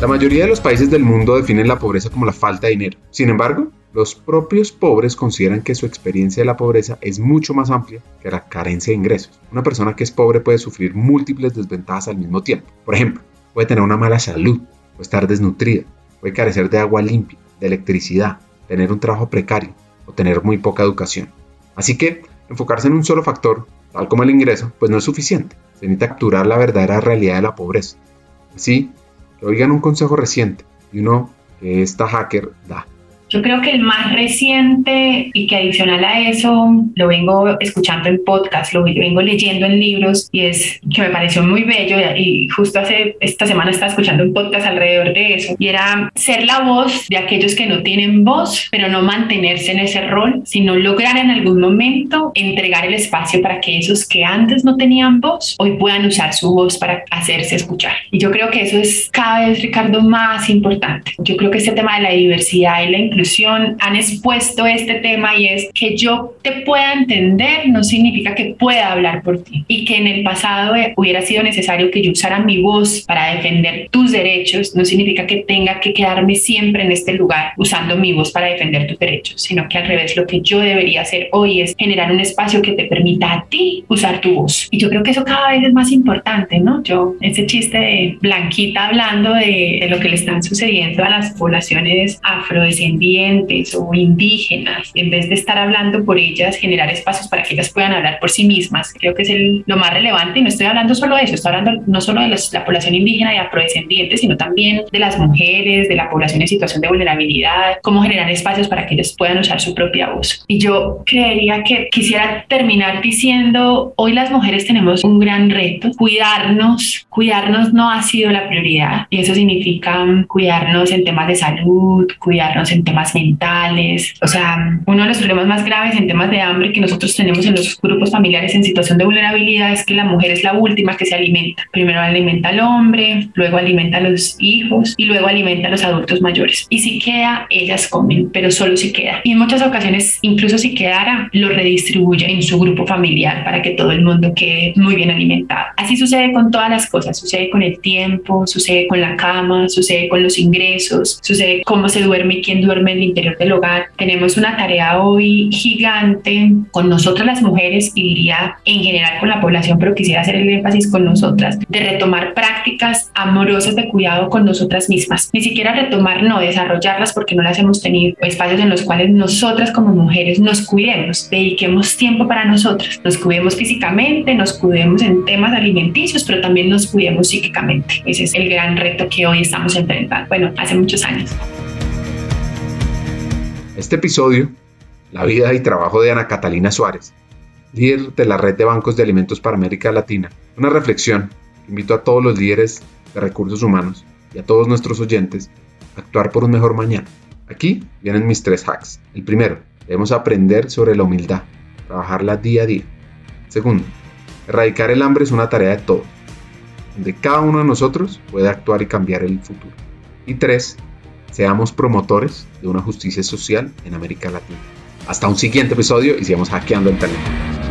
La mayoría de los países del mundo definen la pobreza como la falta de dinero. Sin embargo, los propios pobres consideran que su experiencia de la pobreza es mucho más amplia que la carencia de ingresos. Una persona que es pobre puede sufrir múltiples desventajas al mismo tiempo. Por ejemplo, puede tener una mala salud, puede estar desnutrida, puede carecer de agua limpia, de electricidad, tener un trabajo precario o tener muy poca educación. Así que enfocarse en un solo factor, tal como el ingreso, pues no es suficiente. Se necesita capturar la verdadera realidad de la pobreza. Así oigan un consejo reciente y uno que esta hacker da. Yo creo que el más reciente y que adicional a eso lo vengo escuchando en podcast, lo vengo leyendo en libros y es que me pareció muy bello y justo hace esta semana estaba escuchando un podcast alrededor de eso y era ser la voz de aquellos que no tienen voz, pero no mantenerse en ese rol, sino lograr en algún momento entregar el espacio para que esos que antes no tenían voz hoy puedan usar su voz para hacerse escuchar. Y yo creo que eso es cada vez, Ricardo, más importante. Yo creo que este tema de la diversidad y la inclusión han expuesto este tema y es que yo te pueda entender no significa que pueda hablar por ti y que en el pasado hubiera sido necesario que yo usara mi voz para defender tus derechos no significa que tenga que quedarme siempre en este lugar usando mi voz para defender tus derechos, sino que al revés lo que yo debería hacer hoy es generar un espacio que te permita a ti usar tu voz. Y yo creo que eso cada vez es más importante, ¿no? Yo, ese chiste de Blanquita hablando de, de lo que le están sucediendo a las poblaciones afrodescendientes o indígenas, en vez de estar hablando por ellas, generar espacios para que ellas puedan hablar por sí mismas. Creo que es el, lo más relevante y no estoy hablando solo de eso, estoy hablando no solo de la población indígena y afrodescendiente, sino también de las mujeres, de la población en situación de vulnerabilidad, cómo generar espacios para que ellas puedan usar su propia voz. Y yo creería que quisiera terminar diciendo, hoy las mujeres tenemos un gran reto, cuidarnos, cuidarnos no ha sido la prioridad y eso significa cuidarnos en temas de salud, cuidarnos en temas mentales. O sea, uno de los problemas más graves en temas de hambre que nosotros tenemos en los grupos familiares en situación de vulnerabilidad es que la mujer es la última que se alimenta. Primero alimenta al hombre, luego alimenta a los hijos y luego alimenta a los adultos mayores. Y si queda, ellas comen, pero solo si queda. Y en muchas ocasiones, incluso si quedara, lo redistribuye en su grupo familiar para que todo el mundo quede muy bien alimentado. Así sucede con todas las cosas. Sucede con el tiempo, sucede con la cama, sucede con los ingresos, sucede cómo se duerme y quién duerme el interior del hogar. Tenemos una tarea hoy gigante con nosotras las mujeres y diría en general con la población, pero quisiera hacer el énfasis con nosotras, de retomar prácticas amorosas de cuidado con nosotras mismas. Ni siquiera retomar, no, desarrollarlas porque no las hemos tenido. Espacios en los cuales nosotras como mujeres nos cuidemos, dediquemos tiempo para nosotras, nos cuidemos físicamente, nos cuidemos en temas alimenticios, pero también nos cuidemos psíquicamente. Ese es el gran reto que hoy estamos enfrentando. Bueno, hace muchos años. Este episodio, la vida y trabajo de Ana Catalina Suárez, líder de la Red de Bancos de Alimentos para América Latina, una reflexión invito a todos los líderes de recursos humanos y a todos nuestros oyentes a actuar por un mejor mañana. Aquí vienen mis tres hacks. El primero, debemos aprender sobre la humildad, trabajarla día a día. Segundo, erradicar el hambre es una tarea de todos. donde cada uno de nosotros puede actuar y cambiar el futuro. Y tres, seamos promotores de una justicia social en América Latina. Hasta un siguiente episodio y sigamos hackeando el talento.